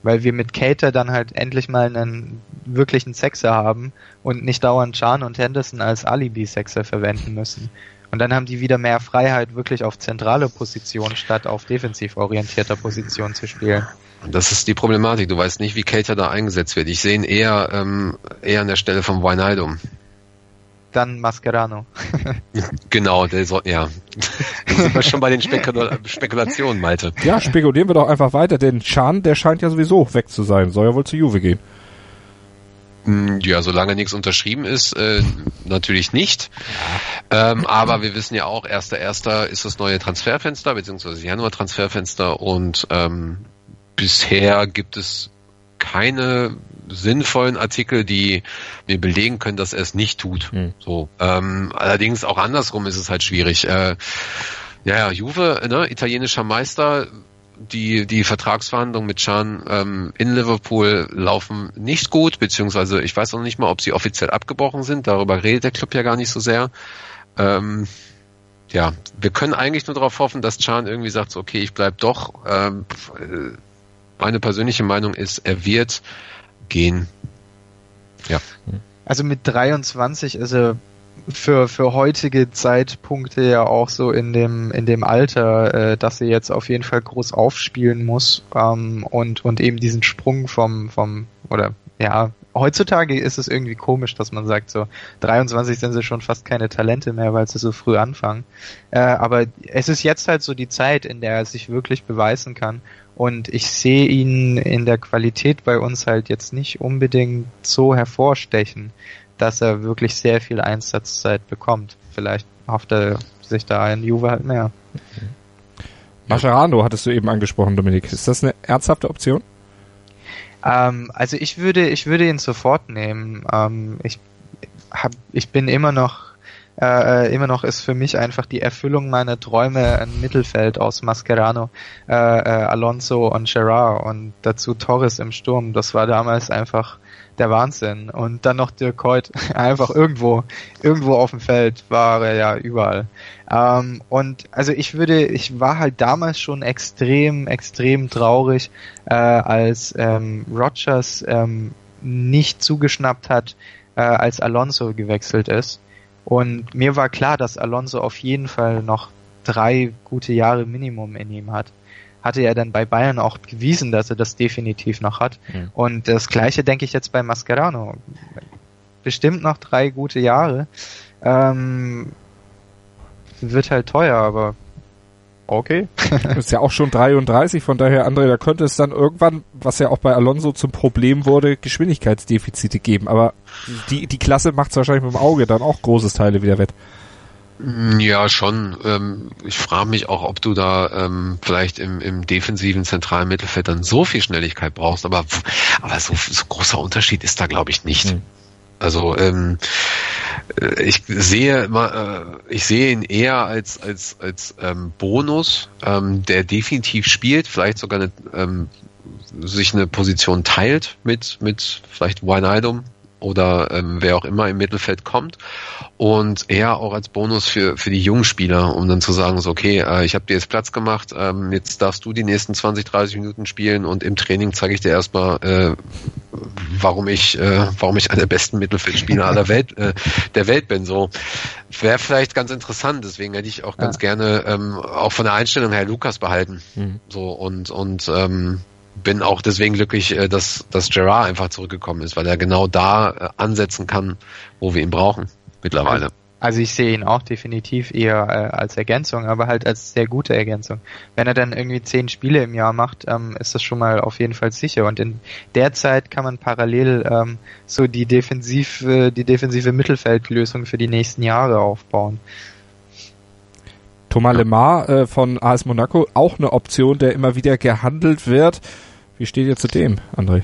Weil wir mit Cater dann halt endlich mal einen wirklichen Sexer haben und nicht dauernd Chan und Henderson als Alibi-Sexer verwenden müssen. Und dann haben die wieder mehr Freiheit, wirklich auf zentrale Position statt auf defensiv orientierter Position zu spielen. Das ist die Problematik. Du weißt nicht, wie Cater da eingesetzt wird. Ich sehe ihn eher, ähm, eher an der Stelle von Wijnaldum dann Mascherano. genau, der soll, ja. Da sind wir schon bei den Spekula Spekulationen, Malte. Ja, spekulieren wir doch einfach weiter, denn Chan, der scheint ja sowieso weg zu sein. Soll ja wohl zu Juve gehen. Hm, ja, solange nichts unterschrieben ist, äh, natürlich nicht. Ähm, aber wir wissen ja auch, erster erster ist das neue Transferfenster, beziehungsweise Januar-Transferfenster und ähm, bisher gibt es keine sinnvollen Artikel, die mir belegen können, dass er es nicht tut. Hm. So. Ähm, allerdings auch andersrum ist es halt schwierig. Äh, ja, ja, Juve, ne, italienischer Meister, die, die Vertragsverhandlungen mit Chan ähm, in Liverpool laufen nicht gut, beziehungsweise ich weiß auch nicht mal, ob sie offiziell abgebrochen sind. Darüber redet der Club ja gar nicht so sehr. Ähm, ja, wir können eigentlich nur darauf hoffen, dass Chan irgendwie sagt, so, okay, ich bleib doch. Ähm, äh, meine persönliche Meinung ist, er wird gehen. Ja. Also mit 23 ist er für, für heutige Zeitpunkte ja auch so in dem, in dem Alter, äh, dass er jetzt auf jeden Fall groß aufspielen muss ähm, und, und eben diesen Sprung vom, vom, oder ja, heutzutage ist es irgendwie komisch, dass man sagt, so 23 sind sie schon fast keine Talente mehr, weil sie so früh anfangen. Äh, aber es ist jetzt halt so die Zeit, in der er sich wirklich beweisen kann. Und ich sehe ihn in der Qualität bei uns halt jetzt nicht unbedingt so hervorstechen, dass er wirklich sehr viel Einsatzzeit bekommt. Vielleicht hofft er sich da in Juve halt mehr. Mascherano hattest du eben angesprochen, Dominik. Ist das eine ernsthafte Option? Ähm, also ich würde, ich würde ihn sofort nehmen. Ähm, ich hab, ich bin immer noch äh, äh, immer noch ist für mich einfach die Erfüllung meiner Träume ein Mittelfeld aus Mascherano, äh, äh, Alonso und Gerard und dazu Torres im Sturm. Das war damals einfach der Wahnsinn. Und dann noch Dirk Hoyt, einfach irgendwo, irgendwo auf dem Feld war er ja überall. Ähm, und also ich würde, ich war halt damals schon extrem, extrem traurig, äh, als ähm, Rogers ähm, nicht zugeschnappt hat, äh, als Alonso gewechselt ist. Und mir war klar, dass Alonso auf jeden Fall noch drei gute Jahre Minimum in ihm hat. Hatte er dann bei Bayern auch bewiesen, dass er das definitiv noch hat. Mhm. Und das gleiche denke ich jetzt bei Mascherano. Bestimmt noch drei gute Jahre. Ähm, wird halt teuer, aber okay. ist ja auch schon 33, von daher, André, da könnte es dann irgendwann, was ja auch bei Alonso zum Problem wurde, Geschwindigkeitsdefizite geben. Aber die, die Klasse macht es wahrscheinlich mit dem Auge dann auch großes Teile wieder wett. Ja, schon. Ähm, ich frage mich auch, ob du da ähm, vielleicht im, im defensiven zentralen Mittelfeld dann so viel Schnelligkeit brauchst, aber, aber so, so großer Unterschied ist da, glaube ich, nicht. Hm. Also ähm, äh, ich sehe äh, ich sehe ihn eher als als als ähm, Bonus, ähm, der definitiv spielt, vielleicht sogar eine, ähm, sich eine Position teilt mit mit vielleicht Wijnaldum oder ähm, wer auch immer im Mittelfeld kommt und eher auch als Bonus für für die jungen Spieler, um dann zu sagen, so okay, äh, ich habe dir jetzt Platz gemacht, ähm, jetzt darfst du die nächsten 20, 30 Minuten spielen und im Training zeige ich dir erstmal, äh, warum ich äh, warum ich einer der besten Mittelfeldspieler aller Welt äh, der Welt bin. So wäre vielleicht ganz interessant. Deswegen hätte ich auch ganz ja. gerne ähm, auch von der Einstellung her Lukas behalten. Mhm. So und und ähm, bin auch deswegen glücklich, äh, dass, dass Gerard einfach zurückgekommen ist, weil er genau da äh, ansetzen kann, wo wir ihn brauchen mittlerweile. Also ich sehe ihn auch definitiv eher äh, als Ergänzung, aber halt als sehr gute Ergänzung. Wenn er dann irgendwie zehn Spiele im Jahr macht, ähm, ist das schon mal auf jeden Fall sicher. Und in der Zeit kann man parallel ähm, so die defensive, die defensive Mittelfeldlösung für die nächsten Jahre aufbauen. Thomas Lemar äh, von AS Monaco, auch eine Option, der immer wieder gehandelt wird. Wie steht ihr zu dem, André?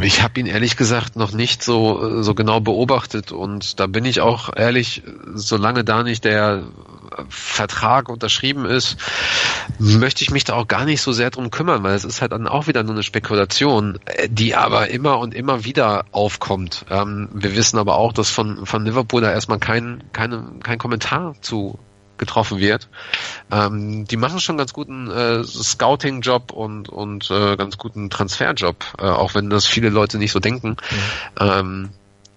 Ich habe ihn ehrlich gesagt noch nicht so so genau beobachtet und da bin ich auch ehrlich, solange da nicht der Vertrag unterschrieben ist, möchte ich mich da auch gar nicht so sehr drum kümmern, weil es ist halt dann auch wieder nur eine Spekulation, die aber immer und immer wieder aufkommt. Ähm, wir wissen aber auch, dass von von Liverpool da erstmal kein keine, kein Kommentar zu getroffen wird. Ähm, die machen schon ganz guten äh, Scouting-Job und, und äh, ganz guten Transfer-Job, äh, auch wenn das viele Leute nicht so denken. Mhm. Ähm,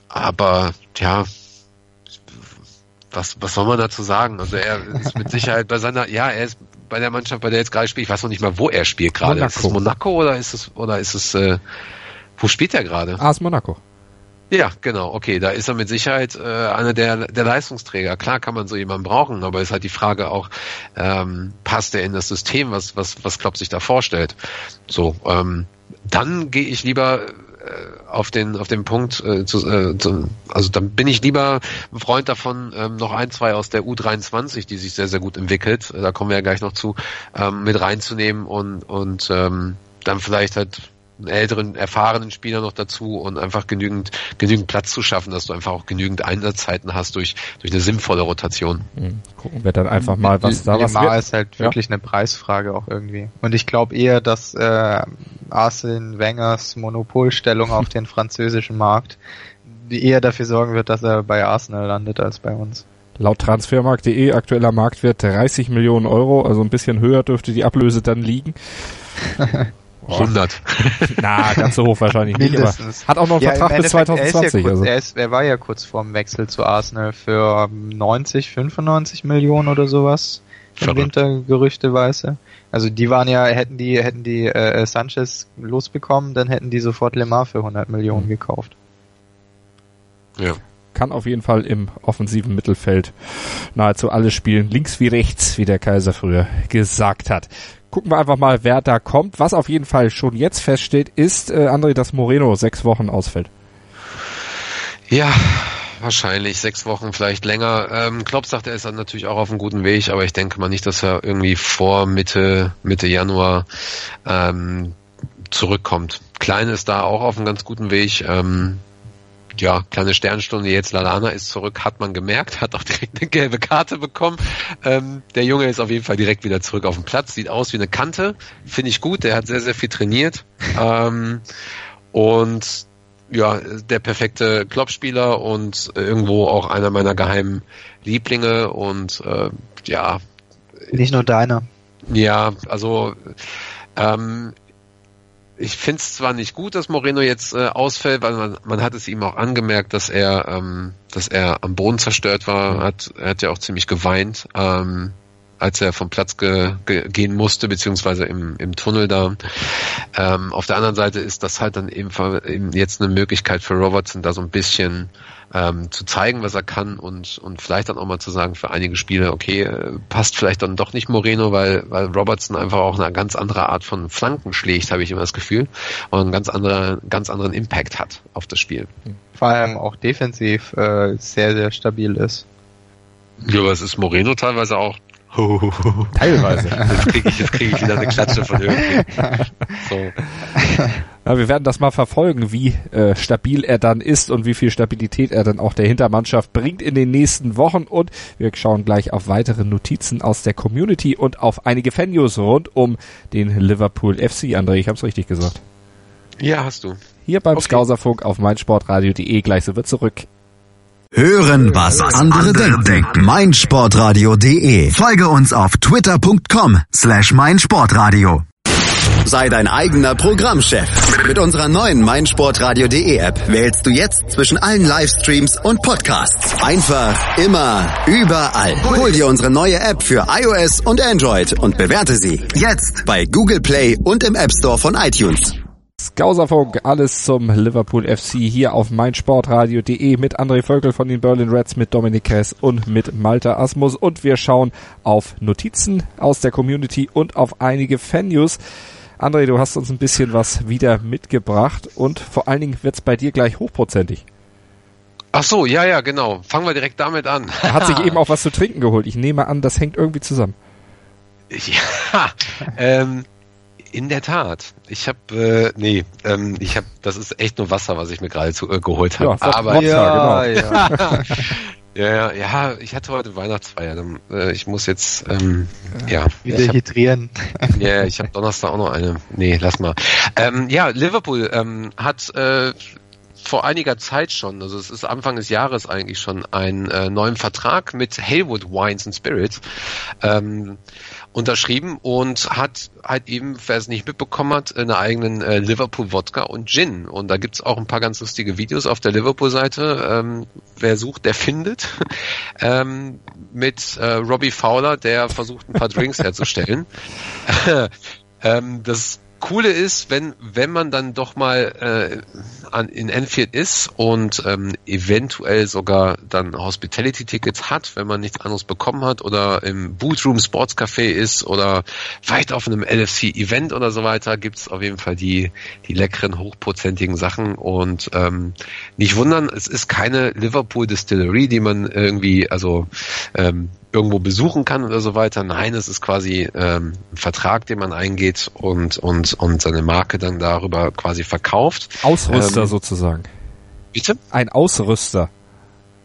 aber ja, was, was soll man dazu sagen? Also er ist mit Sicherheit bei seiner, ja, er ist bei der Mannschaft, bei der jetzt gerade spielt, ich weiß noch nicht mal, wo er spielt gerade. Ist es Monaco oder ist es, oder ist es, äh, wo spielt er gerade? Ah, ist Monaco. Ja, genau, okay, da ist er mit Sicherheit äh, einer der, der Leistungsträger. Klar kann man so jemanden brauchen, aber ist halt die Frage auch, ähm, passt er in das System, was, was, was Klopp sich da vorstellt. So, ähm, dann gehe ich lieber äh, auf den auf den Punkt äh, zu, äh, zu, also dann bin ich lieber ein Freund davon ähm, noch ein zwei aus der U23 die sich sehr sehr gut entwickelt da kommen wir ja gleich noch zu ähm, mit reinzunehmen und und ähm, dann vielleicht halt einen älteren, erfahrenen Spieler noch dazu und einfach genügend, genügend Platz zu schaffen, dass du einfach auch genügend Einsatzzeiten hast durch, durch eine sinnvolle Rotation. Mhm. Gucken wir dann einfach mal, was da was wird. ist halt wirklich ja. eine Preisfrage auch irgendwie. Und ich glaube eher, dass äh, Arsene Wengers Monopolstellung auf den französischen Markt eher dafür sorgen wird, dass er bei Arsenal landet als bei uns. Laut transfermarkt.de aktueller Marktwert 30 Millionen Euro, also ein bisschen höher dürfte die Ablöse dann liegen. 100. Na, ganz so hoch wahrscheinlich nicht, aber hat auch noch einen ja, Vertrag bis 2020. Er, ja kurz, also. er, ist, er war ja kurz vorm Wechsel zu Arsenal für 90, 95 Millionen oder sowas. Im Winter gerüchteweise. Also die waren ja, hätten die, hätten die äh, Sanchez losbekommen, dann hätten die sofort Lemar für 100 Millionen mhm. gekauft. Ja kann auf jeden Fall im offensiven Mittelfeld nahezu alles spielen, links wie rechts, wie der Kaiser früher gesagt hat gucken wir einfach mal, wer da kommt. Was auf jeden Fall schon jetzt feststeht, ist, äh, André, dass Moreno sechs Wochen ausfällt. Ja, wahrscheinlich sechs Wochen, vielleicht länger. Ähm, Klopp sagt, er ist dann natürlich auch auf einem guten Weg, aber ich denke mal nicht, dass er irgendwie vor Mitte, Mitte Januar ähm, zurückkommt. Klein ist da auch auf einem ganz guten Weg. Ähm, ja, kleine Sternstunde jetzt, Lalana ist zurück, hat man gemerkt, hat auch direkt eine gelbe Karte bekommen. Ähm, der Junge ist auf jeden Fall direkt wieder zurück auf dem Platz, sieht aus wie eine Kante, finde ich gut, der hat sehr, sehr viel trainiert. Ähm, und ja, der perfekte Kloppspieler und irgendwo auch einer meiner geheimen Lieblinge und äh, ja. Nicht nur deiner. Ja, also ähm, ich finde es zwar nicht gut, dass Moreno jetzt äh, ausfällt, weil man, man hat es ihm auch angemerkt, dass er, ähm, dass er am Boden zerstört war, hat, er hat ja auch ziemlich geweint, ähm, als er vom Platz ge, ge, gehen musste, beziehungsweise im, im Tunnel da. Ähm, auf der anderen Seite ist das halt dann eben, eben jetzt eine Möglichkeit für Robertson, da so ein bisschen ähm, zu zeigen, was er kann und, und vielleicht dann auch mal zu sagen für einige Spiele, okay, äh, passt vielleicht dann doch nicht Moreno, weil, weil Robertson einfach auch eine ganz andere Art von Flanken schlägt, habe ich immer das Gefühl, und einen ganz, andere, ganz anderen Impact hat auf das Spiel. Vor allem auch defensiv äh, sehr, sehr stabil ist. Ja, aber es ist Moreno teilweise auch. Teilweise. Jetzt kriege ich, jetzt krieg ich wieder eine Klatsche von irgendwie. So. Ja, wir werden das mal verfolgen, wie äh, stabil er dann ist und wie viel Stabilität er dann auch der Hintermannschaft bringt in den nächsten Wochen. Und wir schauen gleich auf weitere Notizen aus der Community und auf einige Fannews rund um den Liverpool FC. André, ich habe es richtig gesagt. Ja, hast du. Hier beim Okay. Skauserfunk auf meinsportradio.de. Gleich so wird zurück. Hören, was andere denken. meinsportradio.de. Folge uns auf twitter.com slash meinsportradio. Sei dein eigener Programmchef. Mit unserer neuen meinsportradio.de App wählst du jetzt zwischen allen Livestreams und Podcasts. Einfach, immer, überall. Hol dir unsere neue App für iOS und Android und bewerte sie jetzt bei Google Play und im App Store von iTunes. Skauserfunk, alles zum Liverpool FC hier auf meinsportradio.de mit André Völkel von den Berlin Reds, mit Dominik Hess und mit Malta Asmus und wir schauen auf Notizen aus der Community und auf einige Fan-News. André, du hast uns ein bisschen was wieder mitgebracht und vor allen Dingen wird's bei dir gleich hochprozentig. Ach so, ja, ja, genau. Fangen wir direkt damit an. Er hat sich eben auch was zu trinken geholt. Ich nehme an, das hängt irgendwie zusammen. Ja, ähm, in der Tat. Ich habe, äh, nee, ähm, ich habe, das ist echt nur Wasser, was ich mir gerade zu- äh, geholt habe. Ja, Aber Wodka, genau. ja. ja, ja, ja, ich hatte heute Weihnachtsfeier. Dann, äh, ich muss jetzt, ähm, ja, Wieder ich hab, hydrieren. ja, ich habe Donnerstag auch noch eine. Nee, lass mal. Ähm, ja, Liverpool ähm, hat äh, vor einiger Zeit schon, also es ist Anfang des Jahres eigentlich schon, einen äh, neuen Vertrag mit Halewood Wines and Spirits ähm, unterschrieben und hat halt eben, wer es nicht mitbekommen hat, einen eigenen äh, Liverpool Wodka und Gin. Und da gibt's auch ein paar ganz lustige Videos auf der Liverpool-Seite. Ähm, wer sucht, der findet. ähm, mit äh, Robbie Fowler, der versucht, ein paar Drinks herzustellen. ähm, das Coole ist, wenn wenn man dann doch mal äh, an, in Enfield ist und ähm, eventuell sogar dann Hospitality-Tickets hat, wenn man nichts anderes bekommen hat oder im Bootroom Sports Café ist oder vielleicht auf einem LFC-Event oder so weiter, gibt's auf jeden Fall die die leckeren hochprozentigen Sachen. Und ähm, nicht wundern, es ist keine Liverpool Distillery, die man irgendwie also ähm, irgendwo besuchen kann oder so weiter. Nein, es ist quasi ähm, ein Vertrag, den man eingeht und, und, und seine Marke dann darüber quasi verkauft. Ausrüster Ähm, sozusagen. Bitte? Ein Ausrüster.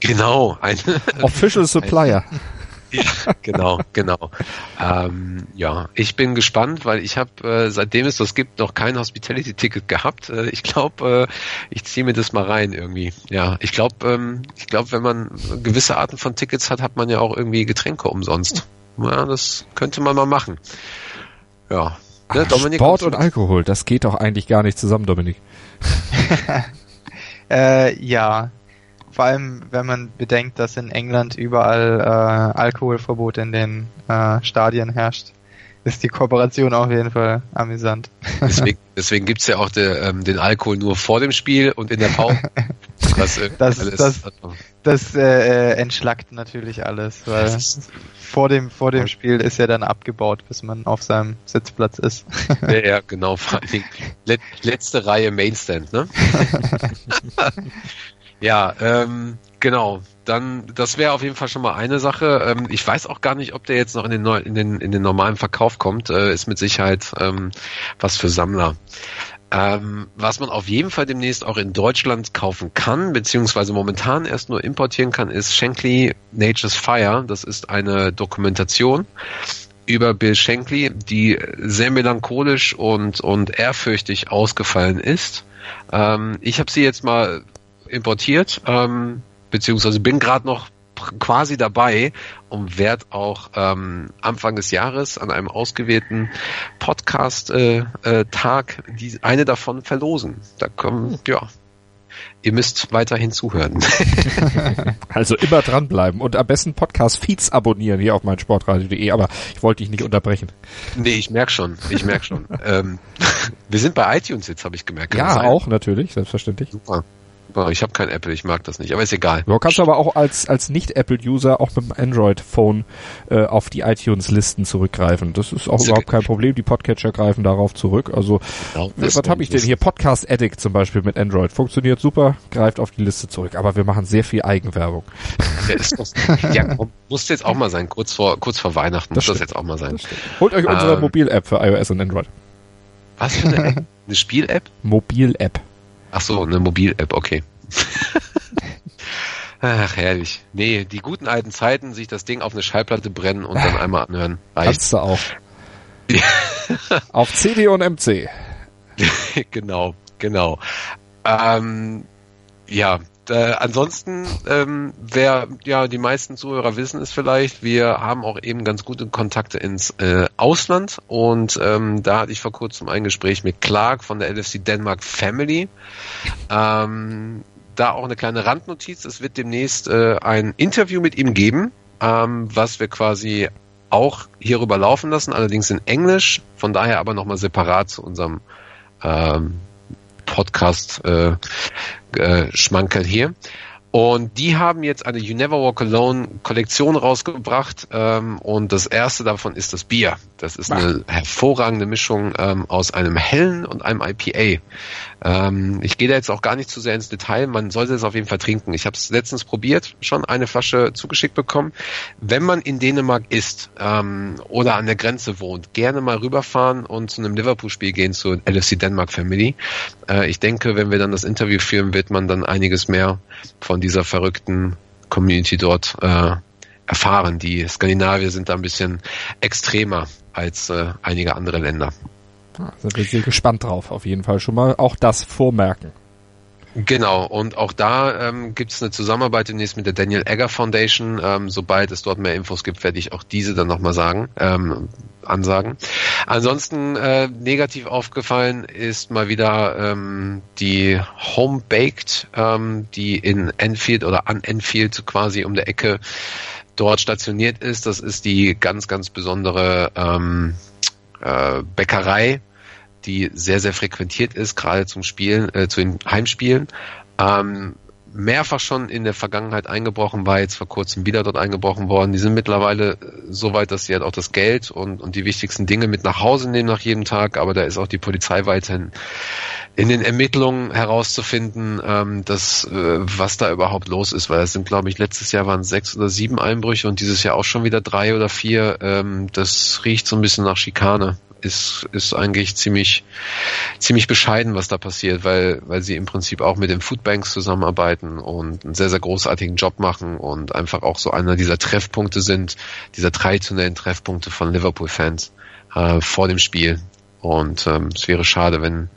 Genau, ein Official Supplier. Ja, genau, genau. Ähm, ja, ich bin gespannt, weil ich habe, äh, seitdem es das gibt, noch kein Hospitality-Ticket gehabt. Äh, ich glaube, äh, ich ziehe mir das mal rein irgendwie. Ja, ich glaube, ähm, ich glaube, wenn man gewisse Arten von Tickets hat, hat man ja auch irgendwie Getränke umsonst. Ja, das könnte man mal machen. Ja. Ne, Dominik, Sport und Alkohol, das geht doch eigentlich gar nicht zusammen, Dominik. Äh, ja. Vor allem, wenn man bedenkt, dass in England überall äh, Alkoholverbot in den äh, Stadien herrscht, ist die Kooperation auf jeden Fall amüsant. Deswegen, deswegen gibt's ja auch der, ähm, den Alkohol nur vor dem Spiel und in der Pause. Das, äh, Das- das- Das äh, entschlackt natürlich alles, weil vor dem vor dem Spiel ist ja dann abgebaut, bis man auf seinem Sitzplatz ist. ja, ja, genau, vor Dingen let, letzte Reihe Mainstand, ne? ja, ähm, Genau, dann das wäre auf jeden Fall schon mal eine Sache. Ähm, ich weiß auch gar nicht, ob der jetzt noch in den, in den, in den normalen Verkauf kommt. Äh, ist mit Sicherheit ähm, was für Sammler. Ähm, was man auf jeden Fall demnächst auch in Deutschland kaufen kann, beziehungsweise momentan erst nur importieren kann, ist Shankly Nature's Fire. Das ist eine Dokumentation über Bill Shankly, die sehr melancholisch und, und ehrfürchtig ausgefallen ist. Ähm, ich habe sie jetzt mal importiert, ähm, beziehungsweise bin gerade noch quasi dabei und werde auch ähm, Anfang des Jahres an einem ausgewählten Podcast-Tag äh, äh, die eine davon verlosen. Da kommen, ja, ihr müsst weiterhin zuhören. also immer dranbleiben und am besten Podcast-Feeds abonnieren hier auf meinsportradio.de, aber ich wollte dich nicht unterbrechen. Nee, ich merk schon, ich merk schon. ähm, wir sind bei iTunes jetzt, habe ich gemerkt. Kann ja, auch natürlich, selbstverständlich. Super. Ich habe kein Apple, ich mag das nicht, aber ist egal. Du kannst aber auch als, als Nicht-Apple-User auch mit dem Android-Phone äh, auf die iTunes-Listen zurückgreifen. Das ist auch das überhaupt kein Problem. Die Podcatcher greifen darauf zurück. Also genau, was habe ich denn hier? Podcast Addict zum Beispiel mit Android. Funktioniert super, greift auf die Liste zurück. Aber wir machen sehr viel Eigenwerbung. Ja, ist doch, ja muss jetzt auch mal sein. Kurz vor, kurz vor Weihnachten das muss stimmt. das jetzt auch mal sein. Holt euch unsere ähm, Mobil-App für iOS und Android. Was für eine App? Eine Spiel-App? Mobil-App. Ach so, eine Mobil-App, okay. Ach, herrlich. Nee, die guten alten Zeiten, sich das Ding auf eine Schallplatte brennen und dann einmal anhören. Reicht. du auch. auf CD und MC. genau, genau. Ähm, ja, äh, ansonsten, ähm, wer ja die meisten Zuhörer wissen es vielleicht, wir haben auch eben ganz gute Kontakte ins äh, Ausland und ähm, da hatte ich vor kurzem ein Gespräch mit Clark von der LFC Denmark Family. Ähm, da auch eine kleine Randnotiz: Es wird demnächst äh, ein Interview mit ihm geben, ähm, was wir quasi auch hierüber laufen lassen, allerdings in Englisch, von daher aber nochmal separat zu unserem ähm, Podcast äh, äh, hier. Und die haben jetzt eine You Never Walk Alone Kollektion rausgebracht ähm, und das erste davon ist das Bier. Das ist eine hervorragende Mischung ähm, aus einem hellen und einem IPA. Ähm, ich gehe da jetzt auch gar nicht zu sehr ins Detail. Man sollte es auf jeden Fall trinken. Ich habe es letztens probiert, schon eine Flasche zugeschickt bekommen. Wenn man in Dänemark ist ähm, oder an der Grenze wohnt, gerne mal rüberfahren und zu einem Liverpool-Spiel gehen zur LFC Denmark Family. Äh, ich denke, wenn wir dann das Interview führen, wird man dann einiges mehr von dieser verrückten Community dort äh, erfahren. Die Skandinavier sind da ein bisschen extremer als äh, einige andere Länder. Da sind wir sehr gespannt drauf, auf jeden Fall schon mal auch das vormerken. Genau, und auch da ähm, gibt es eine Zusammenarbeit demnächst mit der Daniel Egger Foundation. Ähm, sobald es dort mehr Infos gibt, werde ich auch diese dann nochmal sagen, ähm, ansagen. Ansonsten äh, negativ aufgefallen ist mal wieder ähm, die Home Baked, ähm, die in Enfield oder an Enfield quasi um der Ecke dort stationiert ist. Das ist die ganz, ganz besondere ähm, äh, Bäckerei, die sehr, sehr frequentiert ist, gerade zum Spielen, äh, zu den Heimspielen. Ähm, mehrfach schon in der Vergangenheit eingebrochen, war jetzt vor kurzem wieder dort eingebrochen worden. Die sind mittlerweile so weit, dass sie halt auch das Geld und, und die wichtigsten Dinge mit nach Hause nehmen nach jedem Tag, aber da ist auch die Polizei weiterhin in den Ermittlungen herauszufinden, ähm, dass, äh, was da überhaupt los ist, weil es sind, glaube ich, letztes Jahr waren sechs oder sieben Einbrüche und dieses Jahr auch schon wieder drei oder vier. Ähm, das riecht so ein bisschen nach Schikane ist, ist eigentlich ziemlich, ziemlich bescheiden, was da passiert, weil, weil sie im Prinzip auch mit den Foodbanks zusammenarbeiten und einen sehr, sehr großartigen Job machen und einfach auch so einer dieser Treffpunkte sind, dieser traditionellen Treffpunkte von Liverpool-Fans äh, vor dem Spiel. Und ähm, es wäre schade, wenn,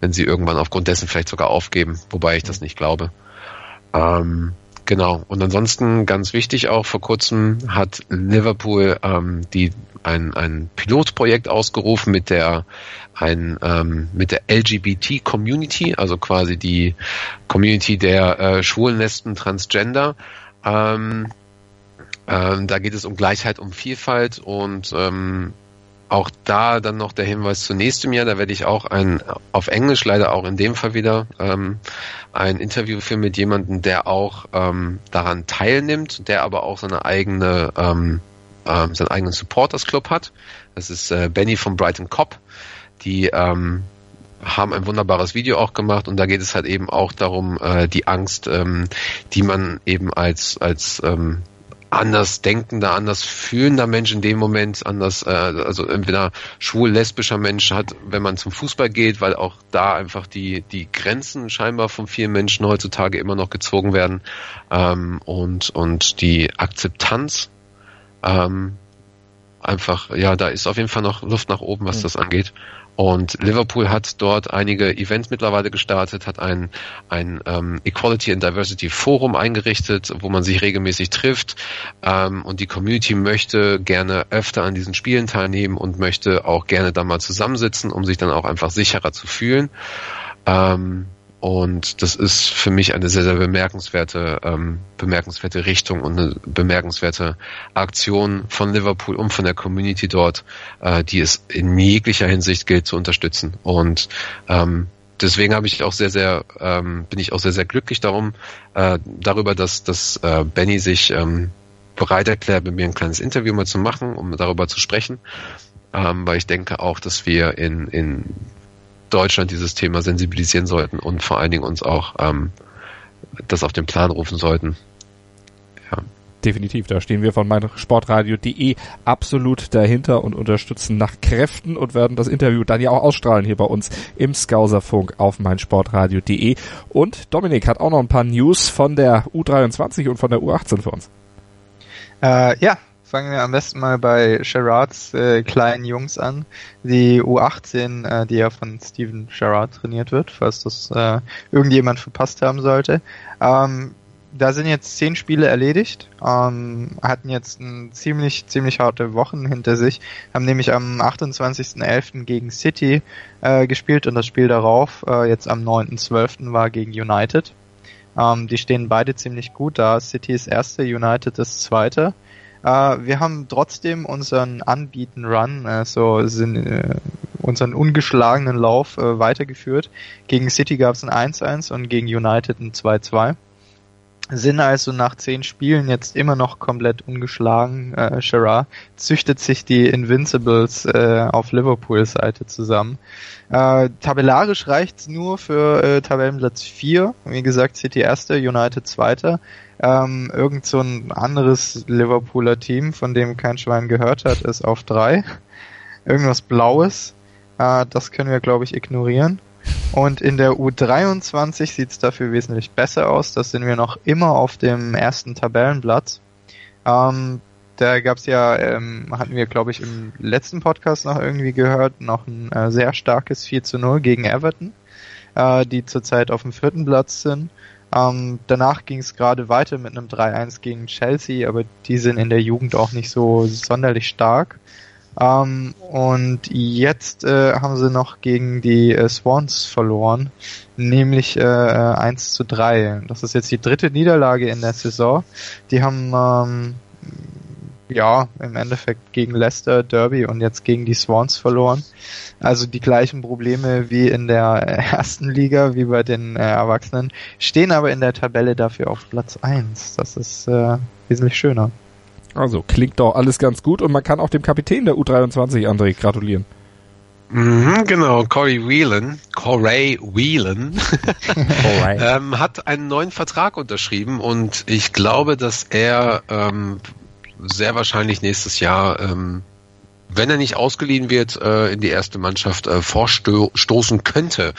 wenn sie irgendwann aufgrund dessen vielleicht sogar aufgeben, wobei ich das nicht glaube. Ähm, Genau. Und ansonsten ganz wichtig auch vor kurzem hat Liverpool ähm, die ein, ein Pilotprojekt ausgerufen mit der ein ähm, mit der LGBT Community, also quasi die Community der äh, Schwulen, Lesben, Transgender. Ähm, ähm, da geht es um Gleichheit, um Vielfalt und ähm, auch da dann noch der Hinweis zu nächstem Jahr, da werde ich auch ein, auf Englisch leider auch in dem Fall wieder, ähm, ein Interview führen mit jemandem, der auch ähm, daran teilnimmt, der aber auch seine eigene, ähm, ähm, seinen eigenen Supporters Club hat. Das ist äh, Benny von Brighton Cop, die ähm, haben ein wunderbares Video auch gemacht und da geht es halt eben auch darum, äh, die Angst, ähm, die man eben als als ähm, anders denkender, anders fühlender Mensch in dem Moment, anders, äh, also entweder schwul, lesbischer Mensch hat, wenn man zum Fußball geht, weil auch da einfach die, die Grenzen scheinbar von vielen Menschen heutzutage immer noch gezogen werden ähm, und, und die Akzeptanz ähm, einfach, ja, da ist auf jeden Fall noch Luft nach oben, was das angeht. Und Liverpool hat dort einige Events mittlerweile gestartet, hat ein, ein ähm, Equality and Diversity Forum eingerichtet, wo man sich regelmäßig trifft. Ähm, und die Community möchte gerne öfter an diesen Spielen teilnehmen und möchte auch gerne da mal zusammensitzen, um sich dann auch einfach sicherer zu fühlen. Ähm, und das ist für mich eine sehr, sehr bemerkenswerte, ähm, bemerkenswerte Richtung und eine bemerkenswerte Aktion von Liverpool und von der Community dort, äh, die es in jeglicher Hinsicht gilt zu unterstützen. Und ähm, deswegen habe ich auch sehr, sehr, ähm, bin ich auch sehr, sehr glücklich darum, äh, darüber, dass, dass äh, Benny sich ähm, bereit erklärt, mit mir ein kleines Interview mal zu machen, um darüber zu sprechen. Ähm, weil ich denke auch, dass wir in, in Deutschland dieses Thema sensibilisieren sollten und vor allen Dingen uns auch ähm, das auf den Plan rufen sollten. Ja. Definitiv, da stehen wir von meinsportradio.de absolut dahinter und unterstützen nach Kräften und werden das Interview dann ja auch ausstrahlen hier bei uns im Skauserfunk auf meinsportradio.de. Und Dominik hat auch noch ein paar News von der U23 und von der U18 für uns. Äh, ja, Fangen wir am besten mal bei Sherrads äh, kleinen Jungs an. Die U18, äh, die ja von Steven Sherrod trainiert wird, falls das äh, irgendjemand verpasst haben sollte. Ähm, da sind jetzt zehn Spiele erledigt, ähm, hatten jetzt ein ziemlich, ziemlich harte Wochen hinter sich, haben nämlich am 28.11. gegen City äh, gespielt und das Spiel darauf, äh, jetzt am 9.12. war gegen United. Ähm, die stehen beide ziemlich gut da. City ist erste, United ist zweite. Äh, wir haben trotzdem unseren Anbieten-Run, also sind, äh, unseren ungeschlagenen Lauf äh, weitergeführt. Gegen City gab es ein 1-1 und gegen United ein 2-2 sind also nach zehn Spielen jetzt immer noch komplett ungeschlagen. Äh, Gerard züchtet sich die Invincibles äh, auf Liverpools Seite zusammen. Äh, tabellarisch reicht's nur für äh, Tabellenplatz 4. Wie gesagt, City erster, United zweiter ähm, irgend so ein anderes Liverpooler Team, von dem kein Schwein gehört hat, ist auf drei. Irgendwas Blaues. Äh, das können wir, glaube ich, ignorieren. Und in der U23 sieht es dafür wesentlich besser aus. Das sind wir noch immer auf dem ersten Tabellenblatt. Ähm, da gab's ja, ähm, hatten wir, glaube ich, im letzten Podcast noch irgendwie gehört, noch ein äh, sehr starkes 4 zu 0 gegen Everton, äh, die zurzeit auf dem vierten Platz sind. Ähm, danach ging es gerade weiter mit einem 3-1 gegen Chelsea, aber die sind in der Jugend auch nicht so sonderlich stark. Ähm, und jetzt äh, haben sie noch gegen die äh, Swans verloren, nämlich äh, 1 zu 3. Das ist jetzt die dritte Niederlage in der Saison. Die haben ähm, ja, im Endeffekt gegen Leicester Derby und jetzt gegen die Swans verloren. Also die gleichen Probleme wie in der ersten Liga, wie bei den äh, Erwachsenen, stehen aber in der Tabelle dafür auf Platz 1. Das ist äh, wesentlich schöner. Also klingt doch alles ganz gut und man kann auch dem Kapitän der U23, André, gratulieren. Mhm, genau, Corey Whelan, Corey Whelan, ähm, hat einen neuen Vertrag unterschrieben und ich glaube, dass er ähm, sehr wahrscheinlich nächstes Jahr, ähm, wenn er nicht ausgeliehen wird, äh, in die erste Mannschaft äh, vorstoßen könnte.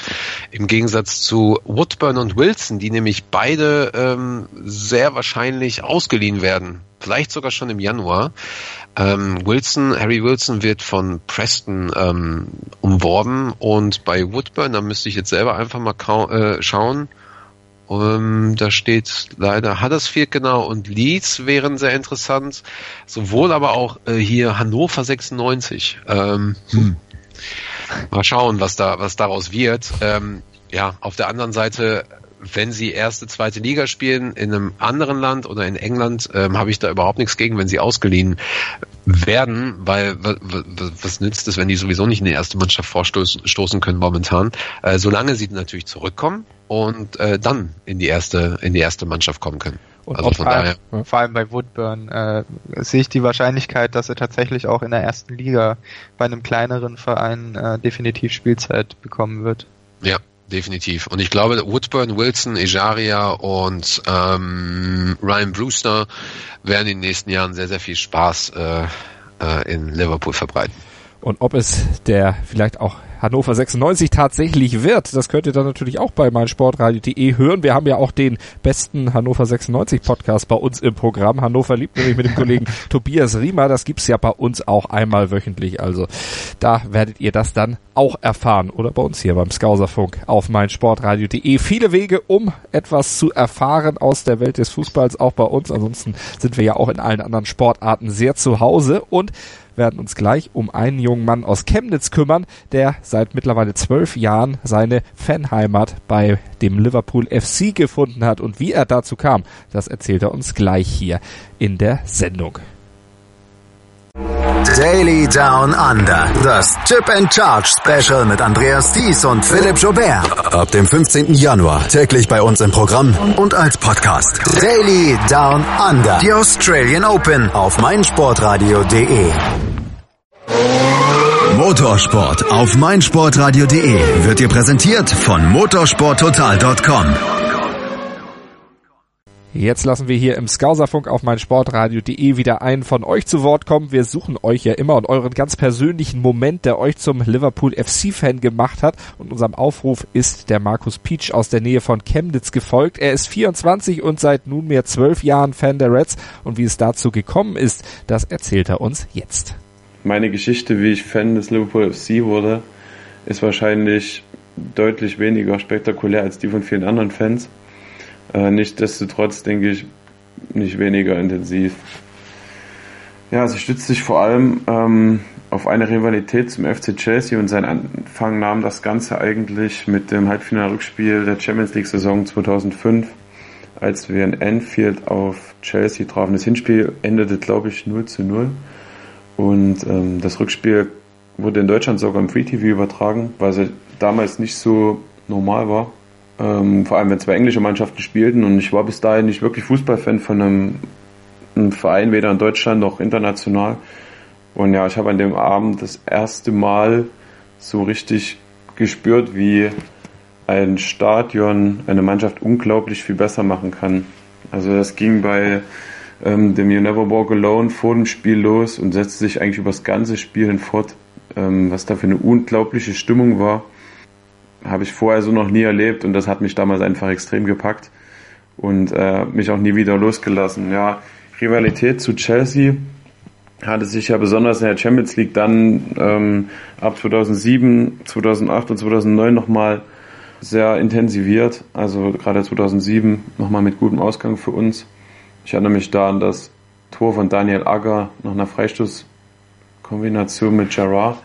Im Gegensatz zu Woodburn und Wilson, die nämlich beide ähm, sehr wahrscheinlich ausgeliehen werden. Vielleicht sogar schon im Januar. Ähm, Wilson, Harry Wilson wird von Preston ähm, umworben und bei Woodburn, da müsste ich jetzt selber einfach mal äh, schauen, um, ähm, da steht leider Huddersfield genau und Leeds wären sehr interessant. Sowohl aber auch äh, hier Hannover 96. Ähm, hm. Mal schauen, was da, was daraus wird. Ähm, ja, auf der anderen Seite, wenn sie erste, zweite Liga spielen in einem anderen Land oder in England, ähm, habe ich da überhaupt nichts gegen, wenn sie ausgeliehen werden, weil was nützt es, wenn die sowieso nicht in die erste Mannschaft vorstoßen können momentan, äh, solange sie natürlich zurückkommen und äh, dann in die erste in die erste Mannschaft kommen können. Und also von daher. Vor allem bei Woodburn äh, sehe ich die Wahrscheinlichkeit, dass er tatsächlich auch in der ersten Liga bei einem kleineren Verein äh, definitiv Spielzeit bekommen wird. Ja, definitiv. Und ich glaube, Woodburn, Wilson, Ejaria und ähm, Ryan Brewster werden in den nächsten Jahren sehr, sehr viel Spaß äh, äh, in Liverpool verbreiten. Und ob es der vielleicht auch Hannover 96 tatsächlich wird. Das könnt ihr dann natürlich auch bei meinsportradio.de hören. Wir haben ja auch den besten Hannover 96 Podcast bei uns im Programm. Hannover liebt nämlich mit dem Kollegen Tobias Riemer. Das gibt's ja bei uns auch einmal wöchentlich. Also da werdet ihr das dann auch erfahren. Oder bei uns hier beim Skauserfunk auf meinsportradio.de. Viele Wege, um etwas zu erfahren aus der Welt des Fußballs, auch bei uns. Ansonsten sind wir ja auch in allen anderen Sportarten sehr zu Hause. Und werden uns gleich um einen jungen Mann aus Chemnitz kümmern, der seit mittlerweile zwölf Jahren seine Fanheimat bei dem Liverpool FC gefunden hat. Und wie er dazu kam, das erzählt er uns gleich hier in der Sendung. Daily Down Under. Das Chip and Charge Special mit Andreas Thies und Philipp Jobert. Ab dem 15. Januar täglich bei uns im Programm und als Podcast. Daily Down Under. Die Australian Open auf meinsportradio.de. Motorsport auf meinsportradio.de wird dir präsentiert von motorsporttotal.com. Jetzt lassen wir hier im Skauserfunk auf meinsportradio.de wieder einen von euch zu Wort kommen. Wir suchen euch ja immer und euren ganz persönlichen Moment, der euch zum Liverpool FC-Fan gemacht hat. Und unserem Aufruf ist der Markus Peach aus der Nähe von Chemnitz gefolgt. Er ist 24 und seit nunmehr zwölf Jahren Fan der Reds. Und wie es dazu gekommen ist, das erzählt er uns jetzt meine Geschichte, wie ich Fan des Liverpool FC wurde, ist wahrscheinlich deutlich weniger spektakulär als die von vielen anderen Fans. Äh, Nichtsdestotrotz denke ich nicht weniger intensiv. Ja, sie stützt sich vor allem ähm, auf eine Rivalität zum FC Chelsea und sein Anfang nahm das Ganze eigentlich mit dem Halbfinalrückspiel der Champions League Saison 2005, als wir in Anfield auf Chelsea trafen. Das Hinspiel endete, glaube ich, 0 zu 0. Und ähm, das Rückspiel wurde in Deutschland sogar im Free TV übertragen, weil es damals nicht so normal war. Ähm, vor allem, wenn zwei englische Mannschaften spielten. Und ich war bis dahin nicht wirklich Fußballfan von einem, einem Verein, weder in Deutschland noch international. Und ja, ich habe an dem Abend das erste Mal so richtig gespürt, wie ein Stadion eine Mannschaft unglaublich viel besser machen kann. Also das ging bei ähm, dem You Never Walk Alone vor dem Spiel los und setzte sich eigentlich über das ganze Spiel hinfort, ähm, was da für eine unglaubliche Stimmung war. Habe ich vorher so noch nie erlebt und das hat mich damals einfach extrem gepackt und äh, mich auch nie wieder losgelassen. Ja, Rivalität zu Chelsea hatte sich ja besonders in der Champions League dann ähm, ab 2007, 2008 und 2009 nochmal sehr intensiviert. Also gerade 2007 nochmal mit gutem Ausgang für uns. Ich erinnere mich da an das Tor von Daniel Agger nach einer Freistoßkombination mit Gerard,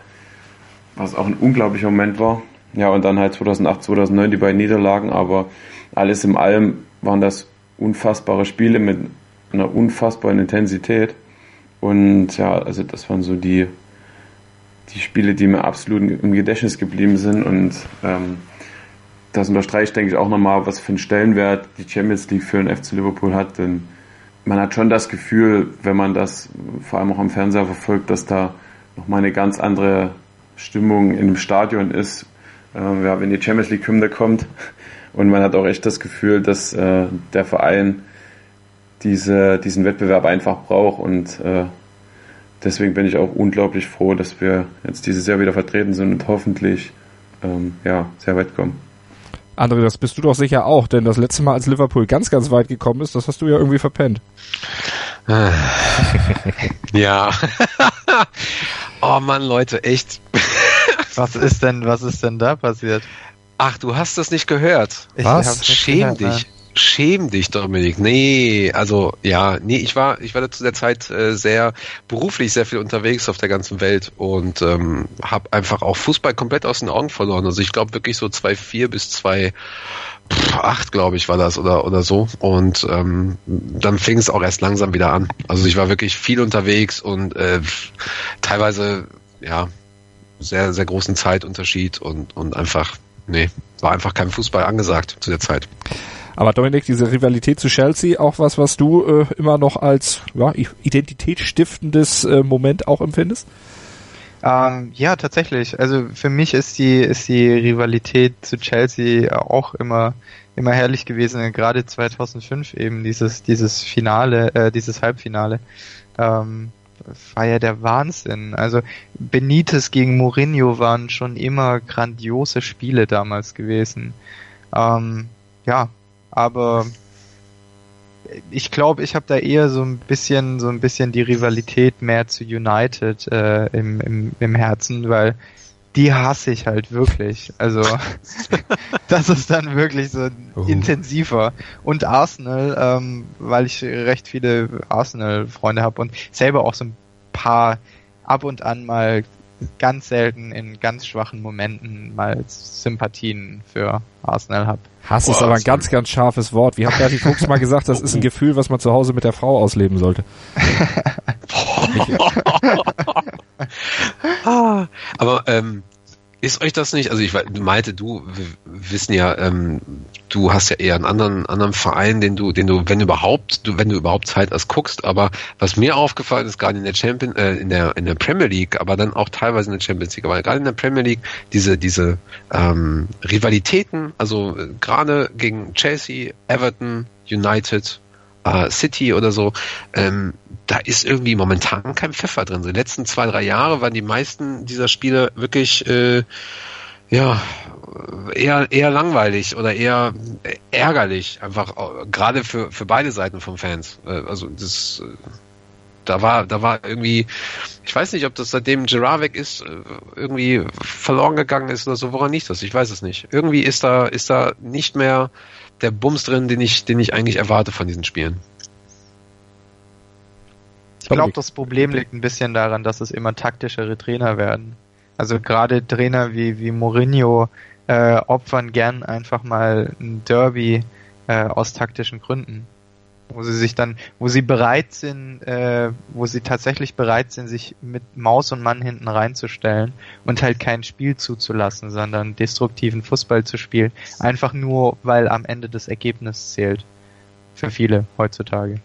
was auch ein unglaublicher Moment war. Ja, und dann halt 2008, 2009 die beiden Niederlagen, aber alles in allem waren das unfassbare Spiele mit einer unfassbaren Intensität. Und ja, also das waren so die, die Spiele, die mir absolut im Gedächtnis geblieben sind. Und ähm, das unterstreicht, denke ich, auch nochmal, was für einen Stellenwert die Champions League für den FC Liverpool hat. Denn man hat schon das Gefühl, wenn man das vor allem auch am Fernseher verfolgt, dass da nochmal eine ganz andere Stimmung in dem Stadion ist, äh, ja, wenn die Champions League Hymne kommt. Und man hat auch echt das Gefühl, dass äh, der Verein diese, diesen Wettbewerb einfach braucht. Und äh, deswegen bin ich auch unglaublich froh, dass wir jetzt dieses Jahr wieder vertreten sind und hoffentlich ähm, ja, sehr weit kommen. André, das bist du doch sicher auch, denn das letzte Mal, als Liverpool ganz, ganz weit gekommen ist, das hast du ja irgendwie verpennt. ja. oh Mann, Leute, echt. was ist denn, was ist denn da passiert? Ach, du hast das nicht gehört. Ich was? Schäm gehört, dich. Schäm dich, Dominik. Nee, also ja, nee, ich war, ich war zu der Zeit äh, sehr beruflich sehr viel unterwegs auf der ganzen Welt und ähm, habe einfach auch Fußball komplett aus den Augen verloren. Also ich glaube wirklich so 2,4 bis 2 acht, glaube ich, war das oder oder so. Und ähm, dann fing es auch erst langsam wieder an. Also ich war wirklich viel unterwegs und äh, teilweise ja sehr sehr großen Zeitunterschied und und einfach nee war einfach kein Fußball angesagt zu der Zeit. Aber Dominik, diese Rivalität zu Chelsea, auch was, was du äh, immer noch als ja, identitätsstiftendes äh, Moment auch empfindest? Ähm, ja, tatsächlich. Also für mich ist die ist die Rivalität zu Chelsea auch immer immer herrlich gewesen. Gerade 2005 eben dieses dieses Finale, äh, dieses Halbfinale. Ähm, war ja der Wahnsinn. Also Benitez gegen Mourinho waren schon immer grandiose Spiele damals gewesen. Ähm, ja, aber ich glaube, ich habe da eher so ein bisschen, so ein bisschen die Rivalität mehr zu United äh, im, im, im Herzen, weil die hasse ich halt wirklich. Also das ist dann wirklich so uh. intensiver. Und Arsenal, ähm, weil ich recht viele Arsenal-Freunde habe und selber auch so ein paar ab und an mal ganz selten in ganz schwachen Momenten mal Sympathien für Arsenal habe. Hass ist aber ein ganz, ganz scharfes Wort. Wie hat Bertie Fuchs mal gesagt, das ist ein Gefühl, was man zu Hause mit der Frau ausleben sollte. aber ähm, ist euch das nicht, also ich meinte, du wir wissen ja, ähm, du hast ja eher einen anderen, anderen Verein, den du, den du, wenn überhaupt, du, wenn du überhaupt Zeit hast, guckst, aber was mir aufgefallen ist, gerade in der Champion, äh, in der, in der Premier League, aber dann auch teilweise in der Champions League, aber gerade in der Premier League, diese, diese ähm, Rivalitäten, also äh, gerade gegen Chelsea, Everton, United, äh, City oder so, ähm, da ist irgendwie momentan kein Pfeffer drin. So die letzten zwei, drei Jahre waren die meisten dieser Spiele wirklich äh, ja eher eher langweilig oder eher ärgerlich, einfach äh, gerade für für beide Seiten von Fans. Äh, also das äh, da war, da war irgendwie, ich weiß nicht, ob das seitdem Gerard weg ist, irgendwie verloren gegangen ist oder so, woran nicht das? Ich weiß es nicht. Irgendwie ist da, ist da nicht mehr der Bums drin, den ich, den ich eigentlich erwarte von diesen Spielen. Ich glaube, das Problem liegt ein bisschen daran, dass es immer taktischere Trainer werden. Also gerade Trainer wie, wie Mourinho äh, opfern gern einfach mal ein Derby äh, aus taktischen Gründen wo sie sich dann, wo sie bereit sind, äh, wo sie tatsächlich bereit sind, sich mit Maus und Mann hinten reinzustellen und halt kein Spiel zuzulassen, sondern destruktiven Fußball zu spielen, einfach nur, weil am Ende das Ergebnis zählt. Für viele heutzutage.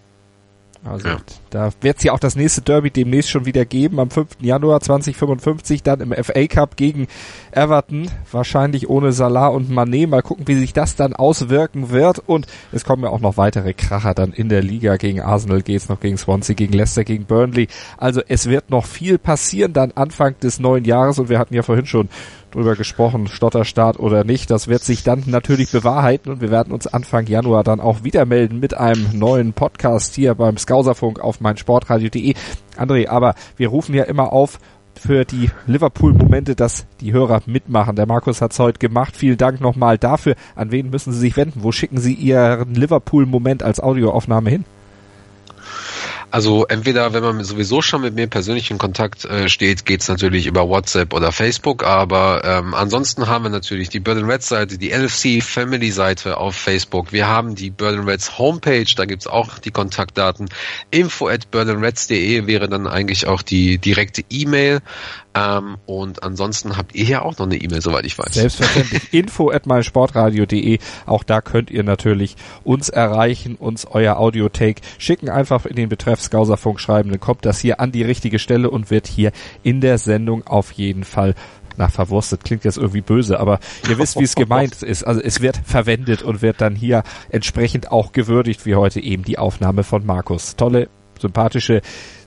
Also ja. da wird es ja auch das nächste Derby demnächst schon wieder geben, am 5. Januar 2055, dann im FA Cup gegen Everton, wahrscheinlich ohne Salah und Mané. Mal gucken, wie sich das dann auswirken wird. Und es kommen ja auch noch weitere Kracher dann in der Liga. Gegen Arsenal geht's noch, gegen Swansea, gegen Leicester, gegen Burnley. Also es wird noch viel passieren dann Anfang des neuen Jahres. Und wir hatten ja vorhin schon drüber gesprochen, Stotterstart oder nicht. Das wird sich dann natürlich bewahrheiten und wir werden uns Anfang Januar dann auch wieder melden mit einem neuen Podcast hier beim Skauserfunk auf meinsportradio.de. André, aber wir rufen ja immer auf, für die Liverpool-Momente, dass die Hörer mitmachen. Der Markus hat's heute gemacht. Vielen Dank nochmal dafür. An wen müssen Sie sich wenden? Wo schicken Sie Ihren Liverpool-Moment als Audioaufnahme hin? Also entweder, wenn man sowieso schon mit mir persönlich in Kontakt äh, steht, geht's natürlich über WhatsApp oder Facebook, aber ähm, ansonsten haben wir natürlich die Bird Reds Seite, die LFC Family Seite auf Facebook. Wir haben die Bird Reds Homepage, da gibt's auch die Kontaktdaten. Info at birdandreds.de wäre dann eigentlich auch die direkte E-Mail. Ähm, und ansonsten habt ihr ja auch noch eine E-Mail, soweit ich weiß. Selbstverständlich. Info at meinsportradio.de. Auch da könnt ihr natürlich uns erreichen, uns euer Audiotake schicken. Einfach in den Betreff Skauserfunk schreiben, dann kommt das hier an die richtige Stelle und wird hier in der Sendung auf jeden Fall na, verwurstet klingt jetzt irgendwie böse, aber ihr wisst, wie es gemeint ist. Also es wird verwendet und wird dann hier entsprechend auch gewürdigt, wie heute eben die Aufnahme von Markus. Tolle, sympathische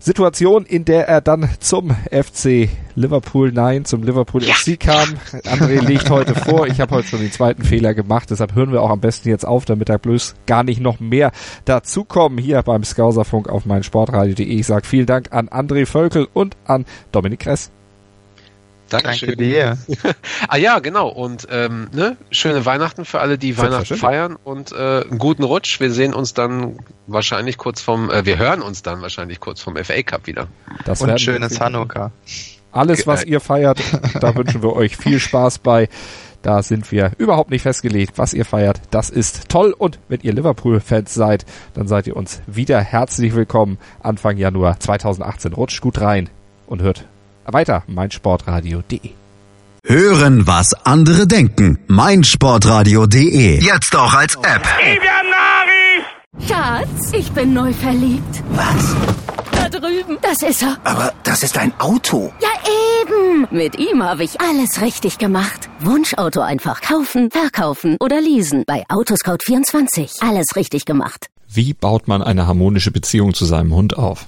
Situation, in der er dann zum FC Liverpool, nein, zum Liverpool ja. FC kam. André legt heute vor, ich habe heute schon den zweiten Fehler gemacht, deshalb hören wir auch am besten jetzt auf, damit da bloß gar nicht noch mehr dazukommen hier beim Skauserfunk auf meinsportradio.de. Ich sage vielen Dank an André Völkel und an Dominik Kress. Dankeschön. Danke dir. ah ja, genau. Und ähm, ne, schöne Weihnachten für alle, die Weihnachten feiern und äh, einen guten Rutsch. Wir sehen uns dann wahrscheinlich kurz vom, äh, wir hören uns dann wahrscheinlich kurz vom FA Cup wieder. Das und schönes Hanukkah. Alles, was ihr feiert, da wünschen wir euch viel Spaß bei. Da sind wir überhaupt nicht festgelegt, was ihr feiert. Das ist toll. Und wenn ihr Liverpool-Fans seid, dann seid ihr uns wieder herzlich willkommen Anfang Januar 2018. Rutscht gut rein und hört weiter meinsportradio.de Hören, was andere denken. meinsportradio.de. Jetzt auch als App. Schatz, ich bin neu verliebt. Was? Da drüben. Das ist er. Aber das ist ein Auto. Ja, eben. Mit ihm habe ich alles richtig gemacht. Wunschauto einfach kaufen, verkaufen oder leasen. Bei Autoscout24. Alles richtig gemacht. Wie baut man eine harmonische Beziehung zu seinem Hund auf?